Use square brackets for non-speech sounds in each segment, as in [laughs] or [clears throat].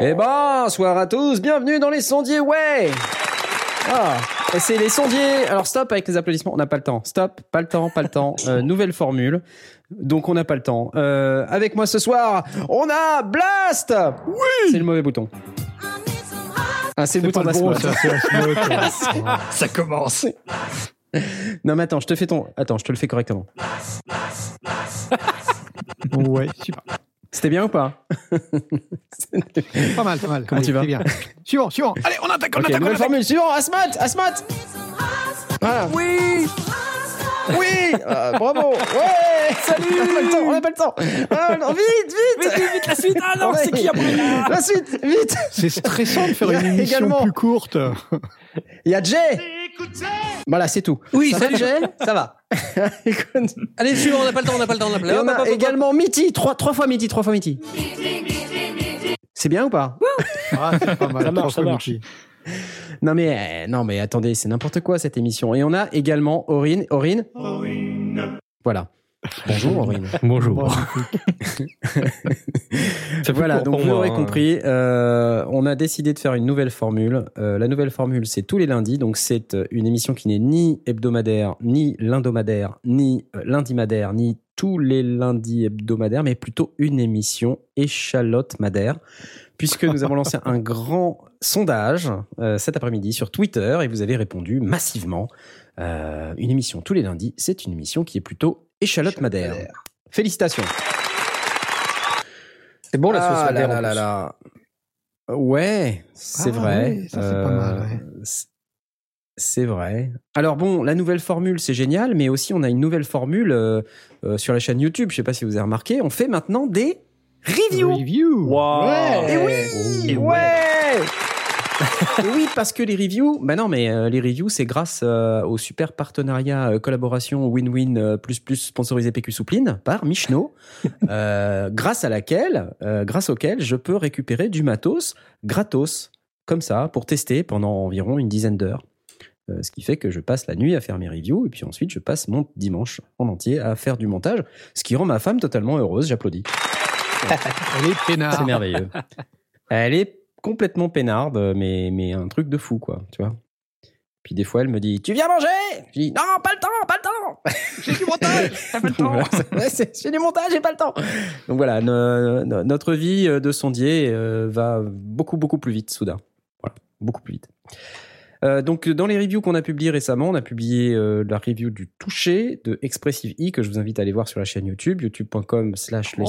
Eh bonsoir à tous, bienvenue dans les sondiers, ouais Ah, c'est les sondiers. Alors stop avec les applaudissements, on n'a pas le temps. Stop, pas le temps, pas le temps. Euh, nouvelle formule. Donc on n'a pas le temps. Euh, avec moi ce soir, on a Blast Oui C'est le mauvais bouton. Ah, c'est le bouton bon, ça, Asmod. [laughs] Ça commence. Non mais attends, je te fais ton... Attends, je te le fais correctement. ouais, super. C'était bien ou pas? Pas mal, pas mal. Comment Allez, tu vas? c'est bien. Suivant, suivant. Allez, on attaque, on Ok, attaque, on nouvelle attaque. formule, suivant, Asmat Asmat Voilà. Oui Oui Ah, Bravo Ouais Salut On n'a pas le temps, on n'a pas le temps Ah, non, Vite, vite Vite, vite, la suite. Ah non, Ouais. c'est qui après La suite, vite C'est stressant de faire une [laughs] émission également- plus courte. Il y a Jay Voilà, c'est tout. Oui, Ça salut va, Jay, ça va. [laughs] Écoute. Allez, suivant, on n'a pas le temps, on n'a pas le temps, on n'a pas le temps. on a également Mitty, trois, trois fois Mitty, trois fois Mitty. C'est bien ou pas? Ah, c'est pas mal. Ça marche, Trois ça fois marche. Mickey. Non mais, euh, non mais attendez, c'est n'importe quoi cette émission. Et on a également Aurine. Aurine Voilà. Bonjour Aurine. [laughs] Bonjour. [laughs] Voilà, donc vous l'aurez compris, euh, on a décidé de faire une nouvelle formule. Euh, la nouvelle formule, c'est tous les lundis, donc c'est une émission qui n'est ni hebdomadaire, ni lindomadaire, ni lundimadaire, ni tous les lundis hebdomadaires, mais plutôt une émission échalote madère, puisque nous avons lancé un grand sondage euh, cet après-midi sur Twitter et vous avez répondu massivement. Euh, une émission tous les lundis, c'est une émission qui est plutôt échalote madère. Félicitations. C'est bon la sauce Ah madère, là en là là là. Ouais, c'est Ah vrai. ouais, ça, c'est pas mal, ouais. c'est- C'est vrai. Alors bon, la nouvelle formule, c'est génial, mais aussi on a une nouvelle formule euh, euh, sur la chaîne YouTube. Je sais pas si vous avez remarqué, on fait maintenant des reviews. Review. Et oui, Et ouais. Et [laughs] oui, parce que les reviews, bah non, mais euh, les reviews, c'est grâce euh, au super partenariat euh, collaboration win-win euh, plus plus sponsorisé PQ Soupline par Michno, [laughs] euh, grâce à laquelle, euh, grâce auquel je peux récupérer du matos gratos, comme ça, pour tester pendant environ une dizaine d'heures. Euh, ce qui fait que je passe la nuit à faire mes reviews et puis ensuite je passe mon dimanche en entier à faire du montage, ce qui rend ma femme totalement heureuse. J'applaudis. Elle est peinard. C'est merveilleux. Elle est complètement peinarde, mais, mais un truc de fou, quoi, tu vois. Puis des fois, elle me dit Tu viens manger! Je dis Non, pas le temps, pas le temps! [laughs] J'ai du montage J'ai pas le [laughs] temps. [laughs] C'est- J'ai du montage, j'ai pas le temps. Donc voilà, no- no- notre vie de sondier euh, va beaucoup, beaucoup plus vite, soudain. Voilà, beaucoup plus vite. Euh, donc dans les reviews qu'on a publiées récemment, on a publié euh, la review du toucher de Expressive E que je vous invite à aller voir sur la chaîne YouTube, youtube.com slash les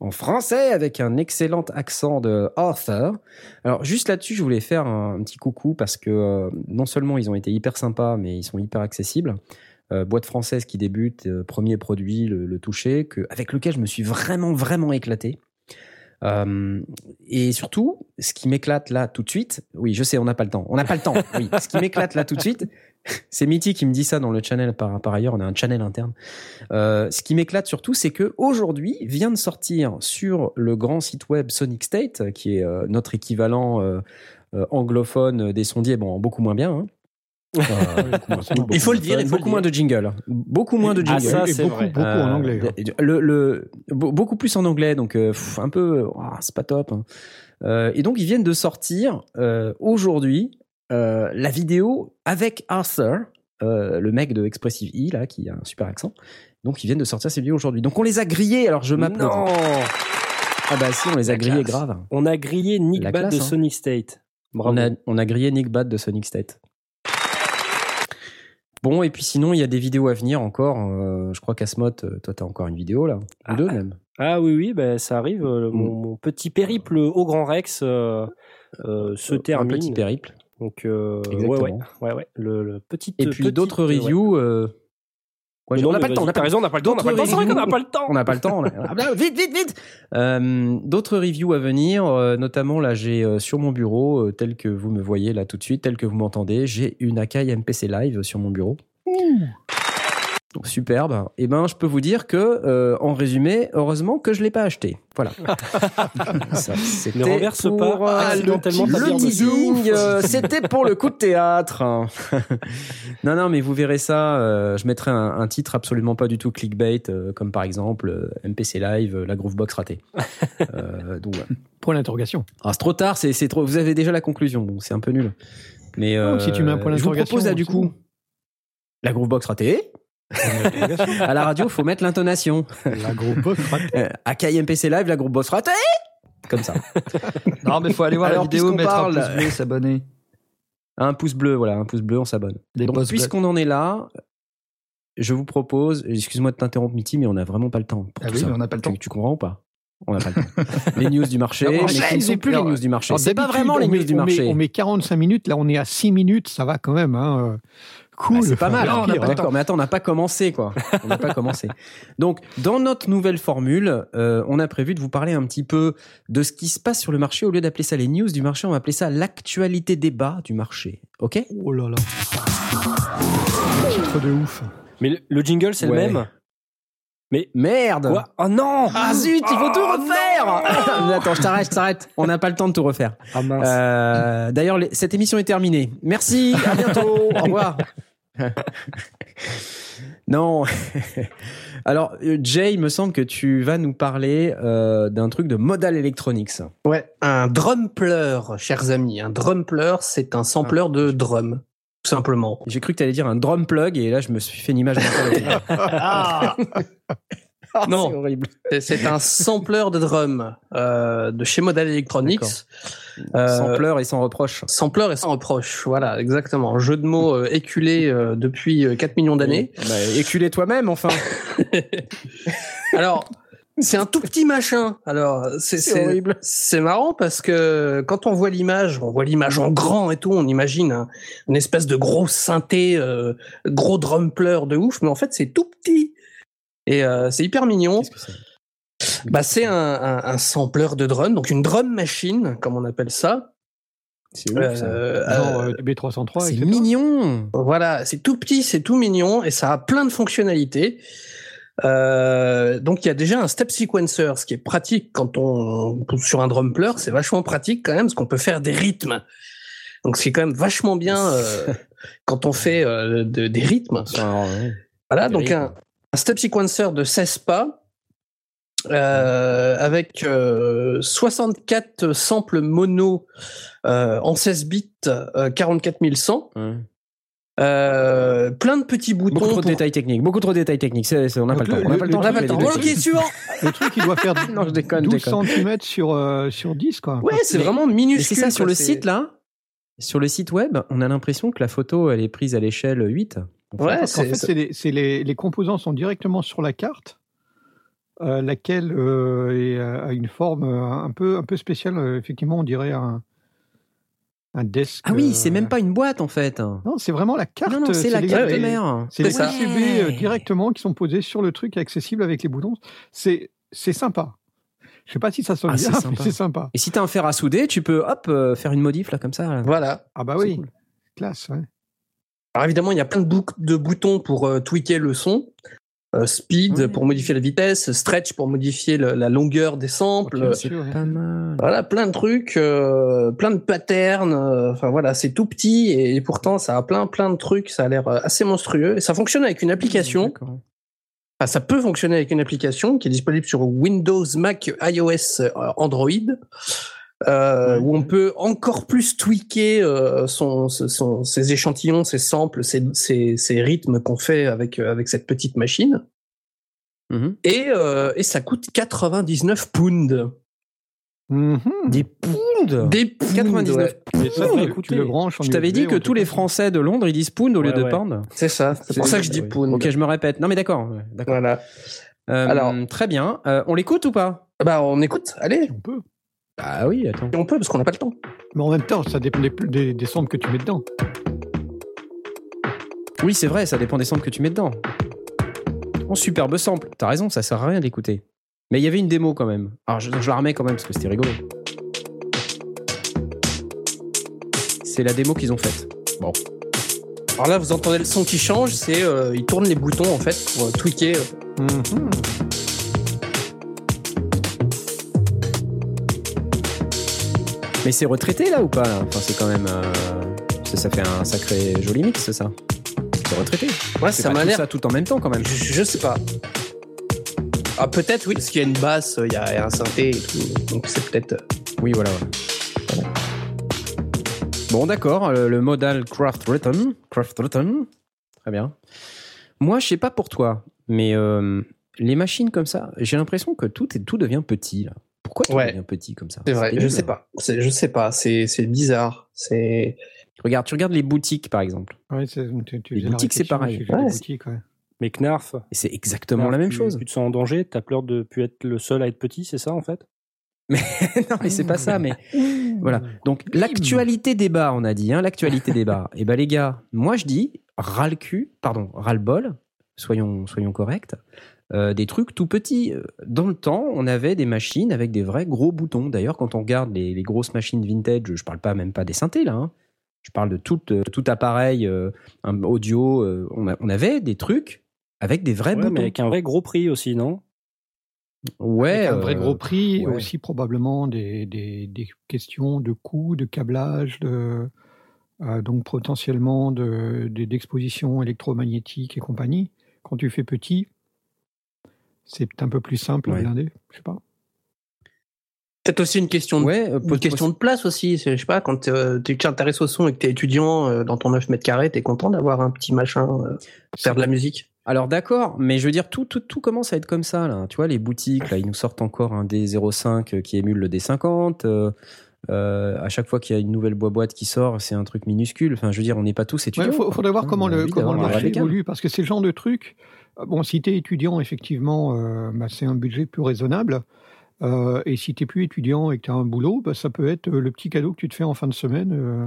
En français avec un excellent accent de Arthur. Alors juste là-dessus, je voulais faire un, petit coucou parce que euh, non seulement ils ont été hyper sympas, mais ils sont hyper accessibles. Euh, boîte française qui débute, euh, premier produit, le, toucher, avec lequel je me suis vraiment vraiment éclaté. Et surtout, ce qui m'éclate là tout de suite, oui, je sais, on n'a pas le temps, on n'a pas le temps. Oui, ce qui m'éclate là tout de suite, [laughs] c'est Mitty qui me dit ça dans le channel par, par ailleurs, on a un channel interne. Euh, ce qui m'éclate surtout, c'est que aujourd'hui vient de sortir sur le grand site web Sonic State, qui est euh, notre équivalent euh, euh, anglophone des sondiers, bon, beaucoup moins bien. hein. Euh, Il faut le dire, beaucoup moins de jingle, beaucoup moins de Ah, jingle. ça, Et c'est beaucoup, vrai. beaucoup en anglais. hein. Euh, Le, le- be- beaucoup plus en anglais, donc euh, pff, un peu, ouah, c'est pas top. hein. Euh, et donc ils viennent de sortir euh, aujourd'hui euh, la vidéo avec Arthur, euh, le mec de Expressive E là, qui a un super accent. Donc ils viennent de sortir ces vidéos aujourd'hui. Donc on les a grillés. Alors je m'applaudis. Non Ah bah si, on les a grillés grave. On a grillé Nick classe, de hein. Sonic State. Bravo. On a, on a grillé Nick Bad de Sonic State. Bon, et puis sinon, il y a des vidéos à venir encore. Euh, je crois qu'Asmot, toi, t'as encore une vidéo là. Ou Ah, deux même. Ah oui, oui, ben, ça arrive. Mm. mon, mon petit périple au Grand Rex euh, euh, se Un termine. petit périple. Donc, euh, ouais, Exactement. ouais, ouais, ouais. Le, le petit. Et puis d'autres ouais. reviews. euh, Ouais, on non, n'a mais pas le temps, on n'a pas T'as raison, on n'a pas le temps. On n'a pas le temps. C'est vrai qu'on n'a pas le temps. On n'a pas le temps. on a- Ah, là, vite, vite, vite. Euh, D'autres reviews à venir, euh, notamment là, j'ai euh, sur mon bureau, euh, tel que vous me voyez là tout de suite, tel que vous m'entendez, j'ai une Akai MPC Live sur mon bureau. Donc, superbe. Et ben, je peux vous dire que, euh, en résumé, heureusement que je l'ai pas acheté. Voilà. [laughs] Ça, c'était Ne renverse pour, pas euh, le teasing, euh, c'était pour le coup de théâtre. [laughs] non, non, mais vous verrez ça. euh, je mettrai un, un titre absolument pas du tout clickbait, euh, comme par exemple euh, MPC Live, euh, la Groovebox ratée. [laughs] Euh, donc. Point d'interrogation. Ah, c'est trop tard, c'est c'est trop. Vous avez déjà la conclusion, donc c'est un peu nul. Mais si tu mets un point je vous d'interrogation, propose là du coup bon. la Groovebox ratée. À la radio, faut mettre l'intonation. La gros boss Euh, Akai MPC Live, la Groovebox ratée. Comme ça. [laughs] Non, mais faut aller voir Alors, la vidéo, mettre parle- un pouce bleu, s'abonner. Un pouce bleu, voilà, un pouce bleu, on s'abonne. Donc, puisqu'on en est là, je vous propose, excuse-moi de t'interrompre, Mitty, mais on n'a vraiment pas le temps. Pour Ah tout oui, ça. mais on n'a pas le Tu- temps. Tu, comprends ou pas? On n'a pas le temps. [laughs] les news du marché, Non, mais enchaîne, qui ne sont plus les news du marché. C'est pas vraiment les on met- news du on met- marché. On met 45 minutes, là on est à 6 minutes, ça va quand même. Hein. Cool. Ah, c'est pas mal. Non, on n'a pire, pas le hein. D'accord, mais attends, on n'a pas commencé, quoi. On n'a pas commencé. Donc, dans notre nouvelle formule, euh, on a prévu de vous parler un petit peu de ce qui se passe sur le marché. Au lieu d'appeler ça les news du marché, on va appeler ça l'actualité débat du marché. Ok? Oh là là. Titre de ouf. Mais le, le jingle, c'est Ouais. le même. Merde Quoi? Oh non Ah zut, il faut tout Oh refaire [laughs] Mais Attends, je t'arrête, je t'arrête. On n'a pas le temps de tout refaire. Ah mince. Euh, D'ailleurs, cette émission est terminée. Merci, à bientôt, [laughs] au revoir. [laughs] non. Alors, euh, Jay, il me semble que tu vas nous parler euh, d'un truc de Modal Electronics. Ouais, un drumpler, chers amis. Un drumpler, c'est un sampler de drum, tout simplement. J'ai cru que tu allais dire un drum plug et là, je me suis fait une image mentale. [laughs] Ah, Non. C'est horrible. C'est- C'est un sampler de drum euh, de chez Model Electronics. Euh, Sans pleurs et sans reproche. Sampler et sans reproche. Voilà, exactement. Jeu de mots euh, éculé euh, depuis euh, 4 millions d'années. Bah, éculé toi-même, enfin. [laughs] Alors, c'est un tout petit machin. Alors, c'est C'est c'est- horrible. c'est marrant parce que quand on voit l'image, on voit l'image en grand et tout, on imagine un, une espèce de gros synthé, euh, gros drumpler de ouf, mais en fait, c'est tout petit. Et euh, c'est hyper mignon. Qu'est-ce que c'est? Bah, c'est un, un, un sampler de drum, donc une drum machine, comme on appelle ça. C'est ouf, ça. Euh, Genre euh, euh, B303, C'est etc. mignon. Voilà, c'est tout petit, c'est tout mignon et ça a plein de fonctionnalités. Euh, donc il y a déjà un step sequencer, ce qui est pratique quand on sur un drumpler, c'est vachement pratique quand même, parce qu'on peut faire des rythmes. Donc c'est quand même vachement bien euh, [laughs] quand on fait euh, de- des rythmes. Ouais. Voilà, Des donc rythmes. un, un step sequencer de 16 pas euh, avec euh, 64 samples mono euh, en 16 bits, euh, 44100. Ouais. Euh, plein de petits boutons. Beaucoup trop de pour- détails techniques. Beaucoup trop de détails techniques. C'est- c'est- on n'a pas Donc le temps. le- On n'a pas le le- temps. On n'a pas le de temps. Ok, détails. suivant. Le truc, il doit faire [laughs] Non, je déconne, 12 déconne. cm sur, euh, sur 10, quoi. Ouais, c'est vraiment minuscule. c'est ça sur le site là. Sur le site web, on a l'impression que la photo elle est prise à l'échelle 8. Ouais, Parce qu'en c'est fait, c'est- les, c'est les, les composants sont directement sur la carte, euh, laquelle euh, est, euh, a une forme un peu, un peu spéciale. effectivement, on dirait un, un desk. Ah oui, euh, c'est même pas une boîte en fait. Non, Non, c'est vraiment la carte. non, c'est la les- carte mère. C'est les euh, directement qui sont posés sur le truc accessible avec les boutons. C'est c'est sympa. Je sais pas si ça sonne Ah, bien, [laughs] mais c'est sympa. Et si t'as un fer à souder, tu peux hop euh, faire une modif là comme ça. là. Voilà. Ah bah oui, cool. classe. ouais. Alors évidemment, il y a plein de, de boutons pour euh, tweaker le son. Euh, speed Ouais. pour modifier la vitesse, stretch pour modifier le- la longueur des samples. Bien sûr, ouais. Voilà, plein de trucs, euh, plein de patterns. euh, Enfin voilà, c'est tout petit et, et pourtant ça a plein plein de trucs. Ça a l'air assez monstrueux et ça fonctionne avec une application. Enfin, ça peut fonctionner avec une application qui est disponible sur Windows, Mac, iOS, euh, Android, euh, où on peut encore plus tweaker euh, son, son- son- ses échantillons, ses samples, ses, ses- ses rythmes qu'on fait avec, euh, avec cette petite machine. Mhm. Et, euh, et ça coûte 99 pounds. Mhm. Des pounds? Des pounds, 99 ouais. Et ça, Pound, tu- écoutez, tu le branches en Je t'avais dit que tous les Français de Londres ils disent pound au lieu de ouais. pound. C'est ça. C'est pour ça que je dis Oui. pound. Ok, je me répète. Non mais d'accord. Voilà. Euh, Alors- très bien. Euh, on l'écoute ou pas? Bah, on écoute. Allez, On peut. Ah oui, attends. on peut parce qu'on n'a pas le temps. Mais en même temps, ça dépend des, des, que tu mets dedans. Oui, c'est vrai, ça dépend des samples que tu mets dedans. En superbe sample. T'as raison, ça sert à rien d'écouter. Mais il y avait une démo quand même. Alors je, je la remets quand même parce que c'était rigolo. C'est la démo qu'ils ont faite. Bon. Alors là, vous entendez le son qui change, c'est euh, il tourne les boutons en fait pour euh, tweaker. Mhm. Mais c'est retraité là ou pas? Là Enfin, c'est quand même. euh, ça, ça fait un sacré joli mix, ça. C'est retraité. Ouais, C'est ça m'a l'air. ça tout en même temps quand même. Je, je sais pas. Ah peut-être oui, parce qu'il y a une basse, il y a un synthé et tout, donc c'est peut-être. euh, Oui, voilà. voilà. Bon, d'accord. Le, le modal craft written. Craft written. Très bien. Moi, je sais pas pour toi, mais euh, les machines comme ça, j'ai l'impression que tout, est, tout devient petit là. Pourquoi tout Ouais. petit comme ça? C'est vrai, je sais pas. C'est- Je sais pas, c'est bizarre. C'est Regarde, tu regardes les boutiques par exemple. Ouais, tu- tu Les boutiques, c'est pareil. boutiques, ouais. Mais Knarf. C'est exactement Knarf, la même tu- chose. Tu te sens en danger, t'as peur de plus être le seul à être petit, c'est ça en fait? [laughs] Non, mais c'est pas ça. Mais voilà. Donc l'actualité des bars, on a dit, hein, l'actualité des bars. Et ben les gars, moi je dis ras le cul, pardon, ras le bol. Soyons soyons corrects. Euh, des trucs tout petits. Euh, Dans le temps, on avait des machines avec des vrais gros boutons. D'ailleurs, quand on regarde les, les grosses machines vintage, je parle pas même pas des synthés là. hein. Je parle de tout, euh, tout appareil euh, audio. euh, on, a- on avait des trucs avec des vrais Ouais, boutons. mais avec un vrai gros prix aussi, non? Ouais, Avec un vrai euh, gros prix, et aussi probablement des, des, des questions de coûts, de câblage, de, euh, donc potentiellement de- de- d'exposition électromagnétique et compagnie. Quand tu fais petit, c'est un peu plus simple à Ouais. blinder, je sais pas. peut-être aussi une question de Ouais, euh, Une question de place aussi, je sais pas, quand euh, tu t'intéresses au son et que t'es étudiant euh, dans ton 9 mètres carrés, t'es content d'avoir un petit machin, euh, faire de la musique? Alors d'accord, mais je veux dire tout, tout, tout commence à être comme ça là. Tu vois les boutiques là, ils nous sortent encore un D05 qui émule le D50. euh, euh, à chaque fois qu'il y a une nouvelle boîte qui sort, c'est un truc minuscule. Enfin, je veux dire, on n'est pas tous Il étudiants. quoi. faudrait voir comment le, comment le marché évolue, parce que c'est le genre de truc. Euh, Bon, si tu es étudiant, effectivement, euh, bah, c'est un budget plus raisonnable. Euh, et si tu plus étudiant et que tu as un boulot, bah, ça peut être le petit cadeau que tu te fais en fin de semaine euh,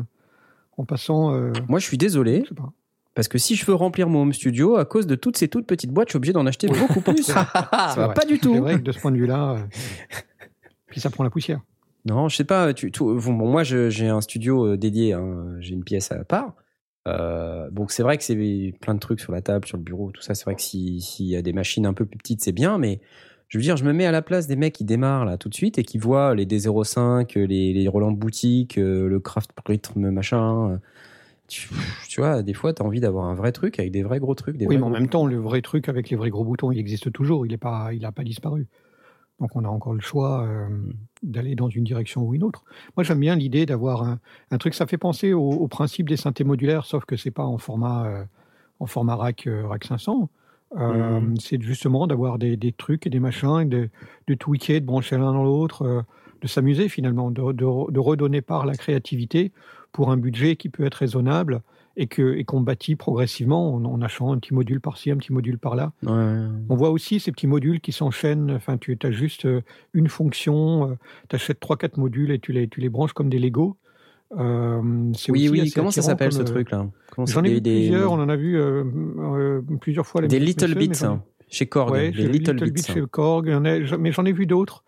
en passant. euh, Moi, je suis désolé je sais pas. parce que si je veux remplir mon home studio à cause de toutes ces toutes petites boîtes, je suis obligé d'en acheter beaucoup plus. ça [laughs] C'est va vrai. pas du tout. C'est vrai que de ce point de vue-là, euh, [laughs] puis ça prend la poussière. Non, je sais pas. Tu, tout- bon, bon, moi, j'ai un studio dédié. hein, j'ai une pièce à part. Euh, donc c'est vrai que c'est plein de trucs sur la table, sur le bureau, tout ça. C'est vrai que si- s'il y a des machines un peu plus petites, c'est bien. Mais je veux dire, je me mets à la place des mecs qui démarrent là tout de suite et qui voient les D05, les, les Roland boutique, euh, le Craft Rhythm machin. euh, Tu, tu vois, des fois, tu as envie d'avoir un vrai truc avec des vrais gros trucs. Des Oui, mais en même temps, le vrai truc avec les vrais gros boutons, il existe toujours. Il n'a pas, il a pas disparu. Donc on a encore le choix euh, d'aller dans une direction ou une autre. Moi, j'aime bien l'idée d'avoir un, un truc. Ça fait penser au, au principe des synthés modulaires, sauf que c'est pas en format, euh, en format rack, euh, rack 500. Euh, C'est justement d'avoir des, des trucs et des machins, et de, de tweaker, de brancher l'un dans l'autre, de s'amuser finalement, de, de- de redonner part à la créativité pour un budget qui peut être raisonnable et que et qu'on bâtit progressivement en, en achetant un petit module par-ci, un petit module par-là. Ouais. On voit aussi ces petits modules qui s'enchaînent. Enfin, tu as juste euh, une fonction, tu achètes 3-4 modules et tu les, tu les branches comme des Lego. Euh, Oui, oui. Comment ça s'appelle ce comme, euh, truc là Comment ça- J'en ai vu des- plusieurs, on en a vu euh, euh, plusieurs fois. la Des Little Bits ai- hein, chez Korg. Ouais, des Little Little Bits. Chez Korg, mais j'en ai vu d'autres,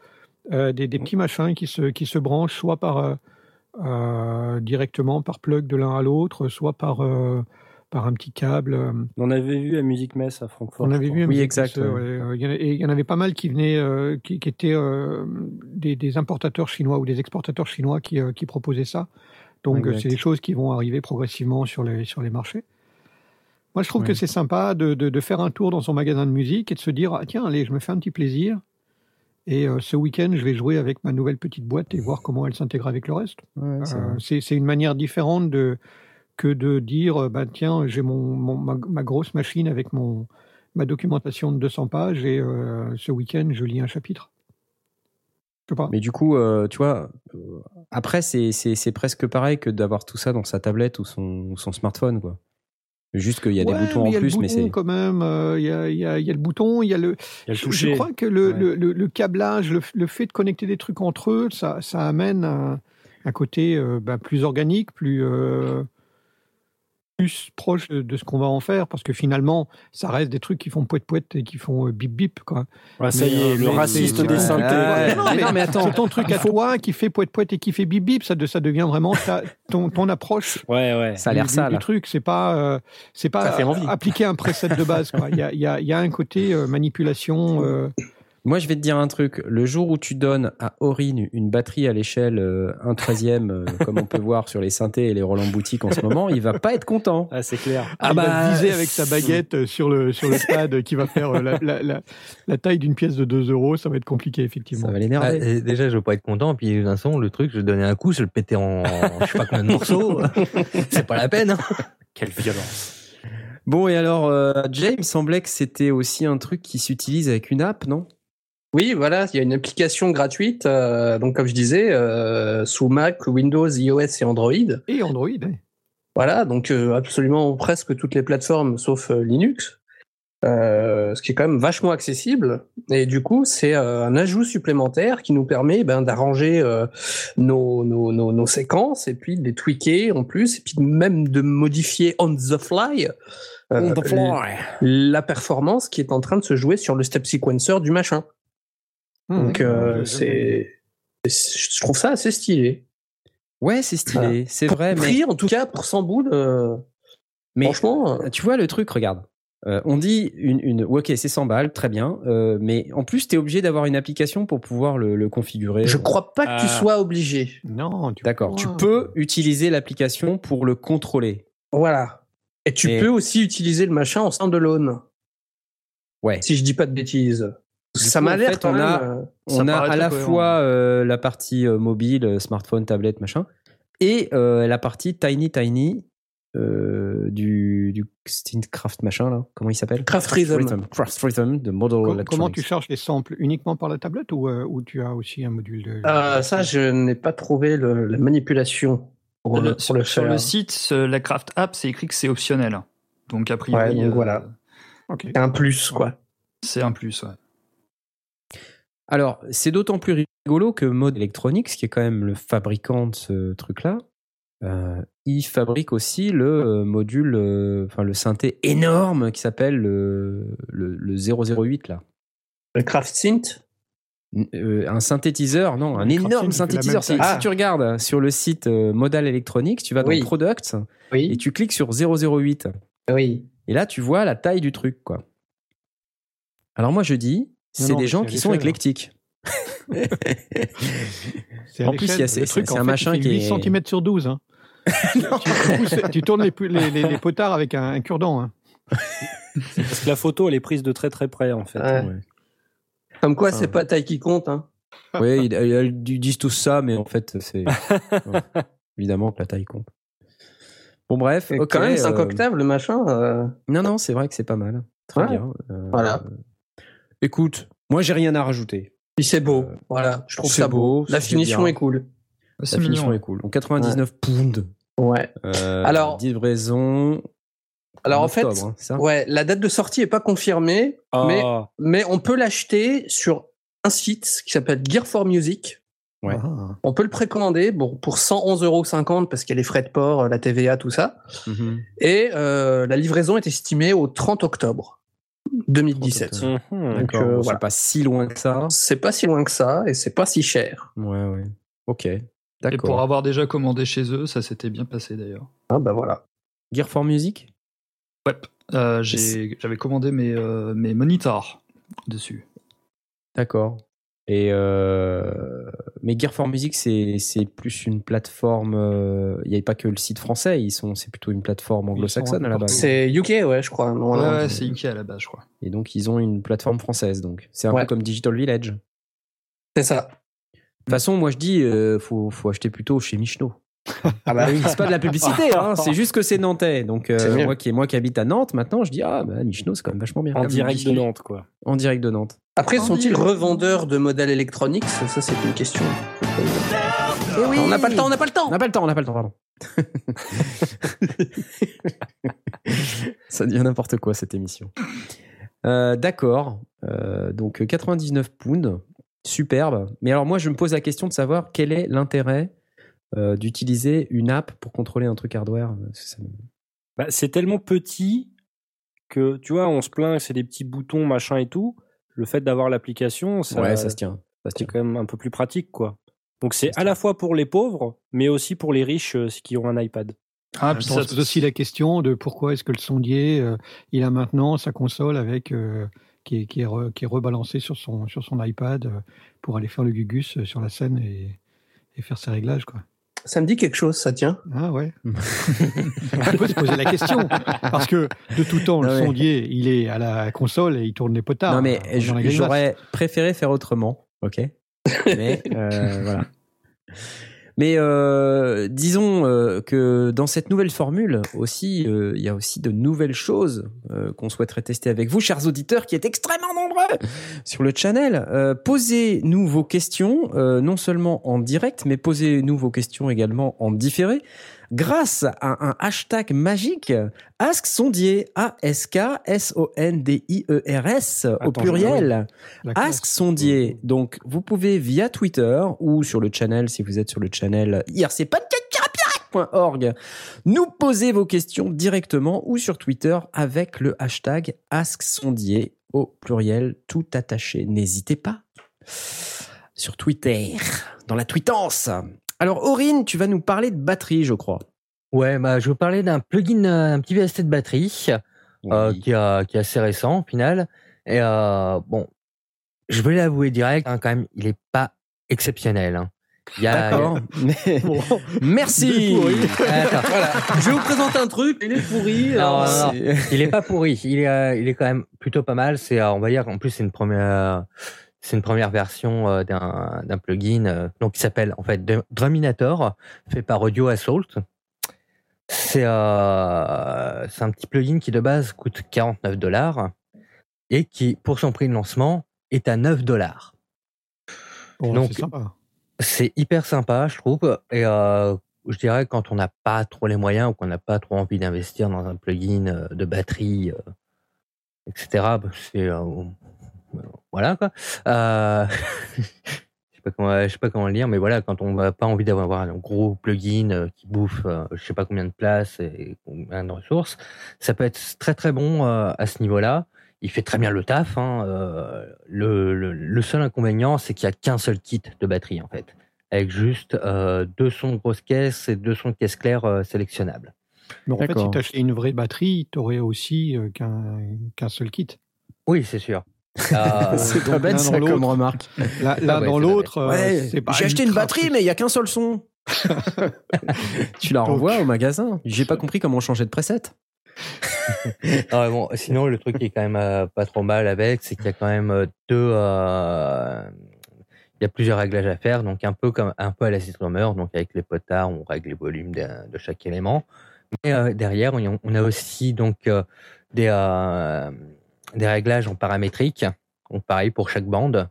euh, des, des petits machins qui se, qui se branchent soit par, euh, directement par plug de l'un à l'autre, soit par, euh, par un petit câble. euh. On avait vu à Musique Mess à Francfort. On avait vu un Oui, exact, ça, ouais. ouais. Il y en a- Et il y en avait pas mal qui venaient, euh, qui, qui étaient euh, des, des importateurs chinois ou des exportateurs chinois qui, euh, qui proposaient ça. Donc, Exact. c'est des choses qui vont arriver progressivement sur les, sur les marchés. Moi, je trouve Ouais. que c'est sympa de, de, de faire un tour dans son magasin de musique et de se dire ah, tiens, allez, je me fais un petit plaisir. Et euh, ce week-end, je vais jouer avec ma nouvelle petite boîte et voir comment elle s'intègre avec le reste. Ouais, c'est Euh, c'est une manière différente de, que de dire euh, bah, tiens, j'ai mon, mon- ma, ma grosse machine avec mon, ma documentation de 200 pages et euh, ce week-end, je lis un chapitre. Je sais pas. Mais du coup, euh, tu vois, euh, après, c'est- presque pareil que d'avoir tout ça dans sa tablette ou son, ou son smartphone, quoi. Juste qu'il y a Ouais, des boutons mais en il y a plus, le mais bouton c'est. quand même. euh, Il y, a, il y a- il y a le bouton, il y a le. Il y a le Je- toucher. Je crois que le, Ouais. le, le- le câblage, le, le fait de connecter des trucs entre eux, ça, ça amène un, un côté euh, bah, plus organique, plus. euh, plus proche de, ce qu'on va en faire, parce que finalement, ça reste des trucs qui font poète poète et qui font euh, bip bip, quoi. Ouais, ça Mais, y est, euh, le raciste des synthés. Ouais. Non, Mais non, mais attends. c'est ton truc à toi qui fait poète poète et qui fait bip bip, ça, de- ça devient vraiment ta- ton, ton approche Ouais, ouais. Ça a l'air du, sale. du truc. C'est pas, euh, c'est pas Ça fait envie. appliquer un preset de base. Quoi. Il y a, il y a- il y a un côté euh, manipulation. euh, Moi, je vais te dire un truc. Le jour où tu donnes à Aurine une batterie à l'échelle euh, 1 treizième, euh, [laughs] comme on peut voir sur les synthés et les Roland boutique en ce moment, il va pas être content. Ah, c'est clair. Ah il bah, va viser avec sa baguette euh, sur le, sur le [laughs] pad qui va faire euh, la, la- la- la taille d'une pièce de 2 euros. Ça va être compliqué, effectivement. Ça va Ah, l'énerver. et déjà, je veux pas être content. Puis, Vincent, le truc, je donnais un coup, je le pétais en, je sais pas combien de morceaux. [laughs] C'est pas la peine. hein. Quelle violence. Bon, et alors, euh, Jay, il me semblait que c'était aussi un truc qui s'utilise avec une app, non? Oui, voilà, il y a une application gratuite, euh, donc comme je disais, euh, sous Mac, Windows, iOS et Android. Et Android. hein. Voilà, donc euh, absolument presque toutes les plateformes sauf Linux, ce qui est quand même vachement accessible. Et du coup, c'est un ajout supplémentaire qui nous permet ben, d'arranger nos, nos, nos, nos séquences et puis de les tweaker en plus, et puis même de modifier on the fly. La performance qui est en train de se jouer sur le step sequencer du machin. Donc, Mmh. euh, c'est, je trouve ça assez stylé. Ouais, c'est stylé, c'est vrai, mais, Prix, en tout cas, pour 100 boules, euh, mais franchement. euh, tu vois le truc, regarde. Euh, on dit une, une ok, c'est 100 balles, très bien, euh, mais en plus, tu es obligé d'avoir une application pour pouvoir le, le configurer. Je crois pas que tu Ah. sois obligé. Non, tu D'accord, tu peux utiliser l'application pour le contrôler. Voilà. Et tu Et- peux aussi utiliser le machin en standalone, Ouais. si je dis pas de bêtises. Ça m'a en l'air on a- euh, On à la cohérent. fois euh, la partie euh, mobile, smartphone, tablette, machin, et euh, la partie tiny tiny euh, du, du Steamcraft machin là. Comment il s'appelle? Craft Rhythm. Craft Rhythm de Model Com- comment tu charges les samples? Uniquement par la tablette ou, euh, ou tu as aussi un module de. Euh, ça, je n'ai pas trouvé le- la manipulation pour, Le- le, pour le sur faire. le site, ce- la Craft App, c'est écrit que c'est optionnel. Donc, a priori, Ouais, donc euh, voilà. Ok. C'est un plus, quoi. c'est un plus. ouais. Alors, c'est d'autant plus rigolo que Mode Electronics, qui est quand même le fabricant de ce truc-là, euh, il fabrique aussi le euh, module, euh, enfin le synthé énorme qui s'appelle le, le, le 008 là. Le Craft Synth? Euh, un synthétiseur, non, un Le énorme synthétiseur. Si, si tu regardes sur le site euh, Modal Electronics, tu vas dans Oui. Products et tu cliques sur 008. Oui. Et là, tu vois la taille du truc, quoi. Alors moi, je dis, c'est des gens qui sont hein. éclectiques. En plus, il y a- l'échelle. c'est- Le truc, c'est en un fait, machin qui 8 est- cm sur 12. hein. [laughs] tu, tu pousses- tu tournes les, pu- les, les- les potards avec un, un cure-dent. hein. Parce que la photo, elle est prise de très très près, en fait. Ouais. Ouais. Comme quoi, Enfin, c'est pas la taille qui compte. Hein. [laughs] Oui, ils, ils disent tous ça, mais en fait, c'est [laughs] évidemment que la taille compte. Bon, bref, Et ok, quand même, 5 euh, octaves, le machin. euh, Non, non, c'est vrai que c'est pas mal. Très Ouais. bien. Euh, Voilà. Écoute, moi, j'ai rien à rajouter. Puis c'est beau. Euh, voilà. Je trouve ça beau. beau, La finition bien. est cool. La finition mignon. est cool. Donc 99 pounds. Ouais. Euh, Alors- livraison. Alors, en fait, octobre, hein, ça Ouais, la date de sortie est pas confirmée, mais, Ah, mais on peut l'acheter sur un site qui s'appelle Gear for Music. Ouais. Ah. On peut le précommander bon, pour 111,50 euros parce qu'il y a les frais de port, la TVA, tout ça. Mhm. Et euh, la livraison est estimée au 30 octobre 2017. 30 octobre. mhm. D'accord, euh, voilà. c'est pas si loin que ça. C'est pas si loin que ça et c'est pas si cher. Ouais, ouais. Ok, Et pour d'accord. avoir déjà commandé chez eux, ça s'était bien passé d'ailleurs. Ah bah voilà. Gear for Music? Ouais. Euh, j'ai- J'avais commandé mes, euh, mes monitors dessus. D'accord. Et euh... mais Gear for Music, c'est c'est plus une plateforme. euh, Il n'y a pas que le site français. Ils sont, c'est plutôt une plateforme anglo-saxonne à la base. C'est UK, ouais, je crois. non, Ouais, c'est UK à la base, je crois. Et donc ils ont une plateforme française. Donc c'est un Ouais. peu comme Digital Village. De C'est ça. toute façon, moi je dis, euh, faut, faut acheter plutôt chez Michno. Ah bah oui. C'est pas de la publicité, hein, [laughs] c'est juste que c'est nantais. Donc euh, moi qui moi qui habite à Nantes, maintenant je dis ah bah Michno c'est quand même vachement bien. en Comme direct de. Nantes, quoi. En direct de Nantes. Après, sont-ils revendeurs de modèles électroniques? Ça, c'est une question. On n'a pas le temps, on n'a pas le temps. On n'a pas le temps, on n'a pas le temps, pardon. [laughs] Ça devient n'importe quoi cette émission. Euh, D'accord. Euh, donc 99 pounds, superbe. Mais alors moi je me pose la question de savoir quel est l'intérêt euh, d'utiliser une app pour contrôler un truc hardware. Que ça me- Bah, c'est tellement petit que, tu vois, on se plaint, c'est des petits boutons, machin et tout. Le fait d'avoir l'application, ça, Ouais, ça se tient. Ça se c'est tient. quand même un peu plus pratique, quoi. Donc c'est à la fois pour les pauvres, mais aussi pour les riches euh, qui ont un iPad. Ah, On puis se ça, pose aussi la question de pourquoi est-ce que le sondier, euh, il a maintenant sa console avec euh, qui, est, qui, est re- qui est rebalancée sur son, sur son iPad euh, pour aller faire le gugus euh, sur la scène et, et faire ses réglages. Quoi. Ça me dit quelque chose, ça tient. Ah ouais. [laughs] On peut se poser la question parce que de tout temps, le sondier, il est à la console et il tourne les potards. non, mais grimace. j'aurais préféré faire autrement. Ok. Mais [laughs] euh, voilà. Mais euh, disons euh, que dans cette nouvelle formule aussi, euh, il y a aussi de nouvelles choses euh, qu'on souhaiterait tester avec vous, chers auditeurs, qui êtes extrêmement nombreux sur le channel. Euh, posez-nous vos questions, non seulement en direct, mais posez-nous vos questions également en différé, grâce à un hashtag magique, Ask Sondier, A-S-K-S-O-N-D-I-E-R-S, au Attends, pluriel. Ask Sondier. Donc, vous pouvez via Twitter ou sur le channel, si vous êtes sur le channel ircpodcast.org, nous poser vos questions directement ou sur Twitter avec le hashtag Ask Sondier au pluriel tout attaché. N'hésitez pas. Sur Twitter, dans la tweetance. Alors, Aurine, tu vas nous parler de batterie, je crois. Ouais, bah, je vais vous parler d'un plugin, un petit VST de batterie euh, qui, est assez récent au final. Et euh, bon, je vais l'avouer direct, hein, quand même, il est pas exceptionnel. hein. Il y a, D'accord. [laughs] [laughs] Merci. [laughs] Attends, Voilà. Je vais vous présenter un truc, il est pourri. Non, non, non. Il est pas pourri. Il est, euh, il est quand même plutôt pas mal. C'est, on va dire, en plus, c'est une première, c'est une première version euh, d'un, d'un plugin, euh, donc qui s'appelle en fait Drum- Druminator, fait par Audio Assault. C'est, euh, c'est un petit plugin qui de base coûte 49 dollars et qui, pour son prix de lancement, est à 9 dollars. Bon, Donc, c'est sympa. C'est hyper sympa, je trouve. Et euh, je dirais quand on n'a pas trop les moyens ou qu'on n'a pas trop envie d'investir dans un plugin de batterie, euh, etc. bah, C'est voilà quoi. Euh, [laughs] je sais pas comment, je sais pas comment le dire, mais voilà, quand on n'a pas envie d'avoir un gros plugin euh, qui bouffe, euh, je sais pas combien de place et combien de ressources, ça peut être très très bon à ce niveau-là. Il fait très bien le taf. Hein. euh, le, le, le seul inconvénient, c'est qu'il y a qu'un seul kit de batterie en fait, avec juste euh, deux sons de grosse caisse et deux sons de caisse claire euh, sélectionnables. Mais en fait, si tu achetais une vraie batterie, tu aurais aussi euh, qu'un qu'un seul kit. Oui, c'est sûr. Euh, [laughs] C'est pas donc bête ça comme remarque. [laughs] Là, là, Ah ouais, dans l'autre, euh, Ouais, c'est pas j'ai acheté une batterie, mais il y a qu'un seul son. [laughs] tu la renvoies au magasin? J'ai pas compris comment changer de preset. Ah ouais, bon, sinon, le truc qui est quand même euh, pas trop mal avec, c'est qu'il y a quand même euh, deux. euh, il y a plusieurs réglages à faire, donc un peu comme un peu à la Drummer, donc avec les potards, on règle les volumes de, de chaque élément. Mais euh, derrière, on a- on a aussi donc euh, des euh, des réglages en paramétrique, donc pareil pour chaque bande.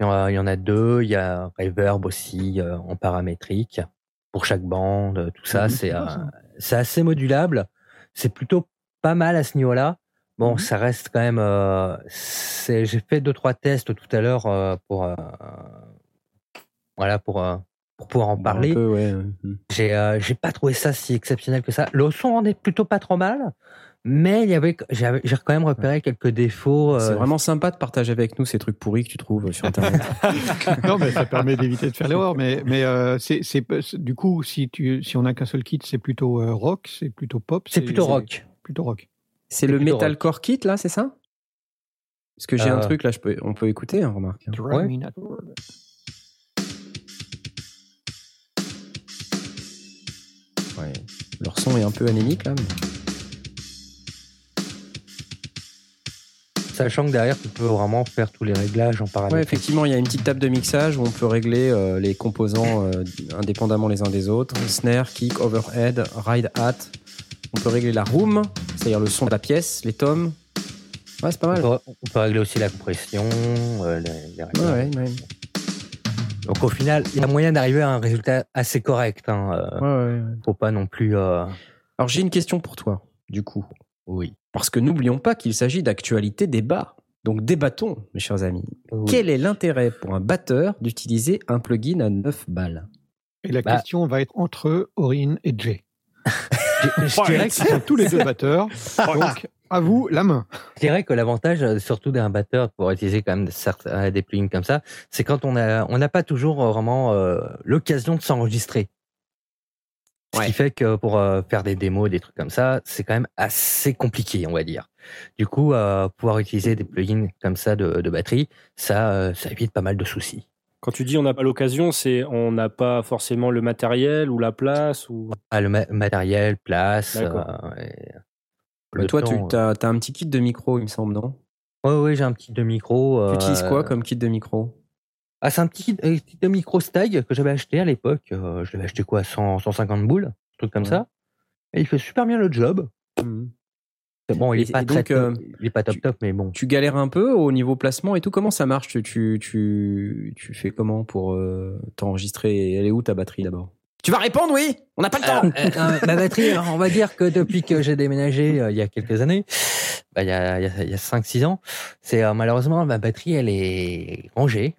Il y en a, il y en a deux. Il y a Reverb aussi euh, en paramétrique pour chaque bande. Tout ça, Mhm, c'est c'est bien, euh, ça. c'est assez modulable. C'est plutôt pas mal à ce niveau-là. Bon, Mhm. ça reste quand même. euh, J'ai fait deux trois tests tout à l'heure euh, pour euh, voilà pour euh, pour pouvoir en parler. Ouais. J'ai euh, j'ai pas trouvé ça si exceptionnel que ça. Le son en est plutôt pas trop mal, mais il y avait j'avais j'ai quand même repéré quelques défauts. C'est euh, vraiment sympa de partager avec nous ces trucs pourris que tu trouves sur Internet. [laughs] [laughs] non, mais ça permet d'éviter de faire l'erreur. Mais, mais euh, c'est, c'est, c'est- du coup, si, tu, si on n'a qu'un seul kit, c'est plutôt euh, rock, c'est plutôt pop. c'est plutôt rock. Plutôt rock. c'est le Metalcore Kit là, c'est ça? Parce que j'ai un truc là, je peux, on peut écouter, hein, remarque. Ouais. Leur son est un peu anémique là. mais- Sachant que derrière, tu peux vraiment faire tous les réglages en Ouais, paramètre. effectivement, il y a une petite table de mixage où on peut régler euh, les composants euh, indépendamment les uns des autres. Snare, kick, overhead, ride hat. On peut régler la room, c'est-à-dire le son de la pièce, les tomes. Ouais, c'est pas on, mal. peut, on peut régler aussi la compression, euh, les, les Ouais, réglages. ouais, ouais. Donc au final, il y a moyen d'arriver à un résultat assez correct. Hein. Ouais, ouais, ouais. Faut pas non plus. Alors j'ai une question pour toi, du coup. Oui. Parce que n'oublions pas qu'il s'agit d'actualité débat. Donc débattons, mes chers amis. Oui. Quel est l'intérêt pour un batteur d'utiliser un plugin à 9 balles? Et la Bah. question va être entre Aurine et Jay. [laughs] Je, dirais que, Ils sont tous les deux batteurs. Donc, à vous, la main. je dirais que l'avantage, euh, surtout d'un batteur, pour utiliser quand même certains- des plugins comme ça, c'est quand on a, on n'a pas toujours vraiment euh, l'occasion de s'enregistrer. Ce Ouais. qui fait que pour euh, faire des démos, des trucs comme ça, c'est quand même assez compliqué, on va dire. Du coup, euh, pouvoir utiliser des plugins comme ça de, de batterie, ça, euh, ça évite pas mal de soucis. Quand tu dis on n'a pas l'occasion, c'est on n'a pas forcément le matériel ou la place ou. Ah, le ma- matériel, place. Euh, Bah, le toi, temps, tu as, un petit kit de micro, il me semble, non? Ouais, ouais, j'ai un petit de micro. Tu utilises quoi comme kit de micro? Ah, c'est un petit un de micro Stag que j'avais acheté à l'époque. Euh, je l'avais acheté quoi 100, 150 boules, un truc comme Ouais. ça. Et il fait super bien le job. C'est Bon, il Et- est pas et très donc, euh, top, il est pas top tu- top, mais bon. Tu galères un peu au niveau placement et tout. Comment ça marche? Tu, tu, tu, tu fais comment pour euh, t'enregistrer? Elle est où ta batterie d'abord? Tu vas répondre, oui On n'a pas le temps Euh, euh, ma batterie, on va dire que depuis que j'ai déménagé euh, il y a quelques années, bah, il y a, il y a, il y a 5-6 ans, c'est euh, malheureusement ma batterie elle est rangée.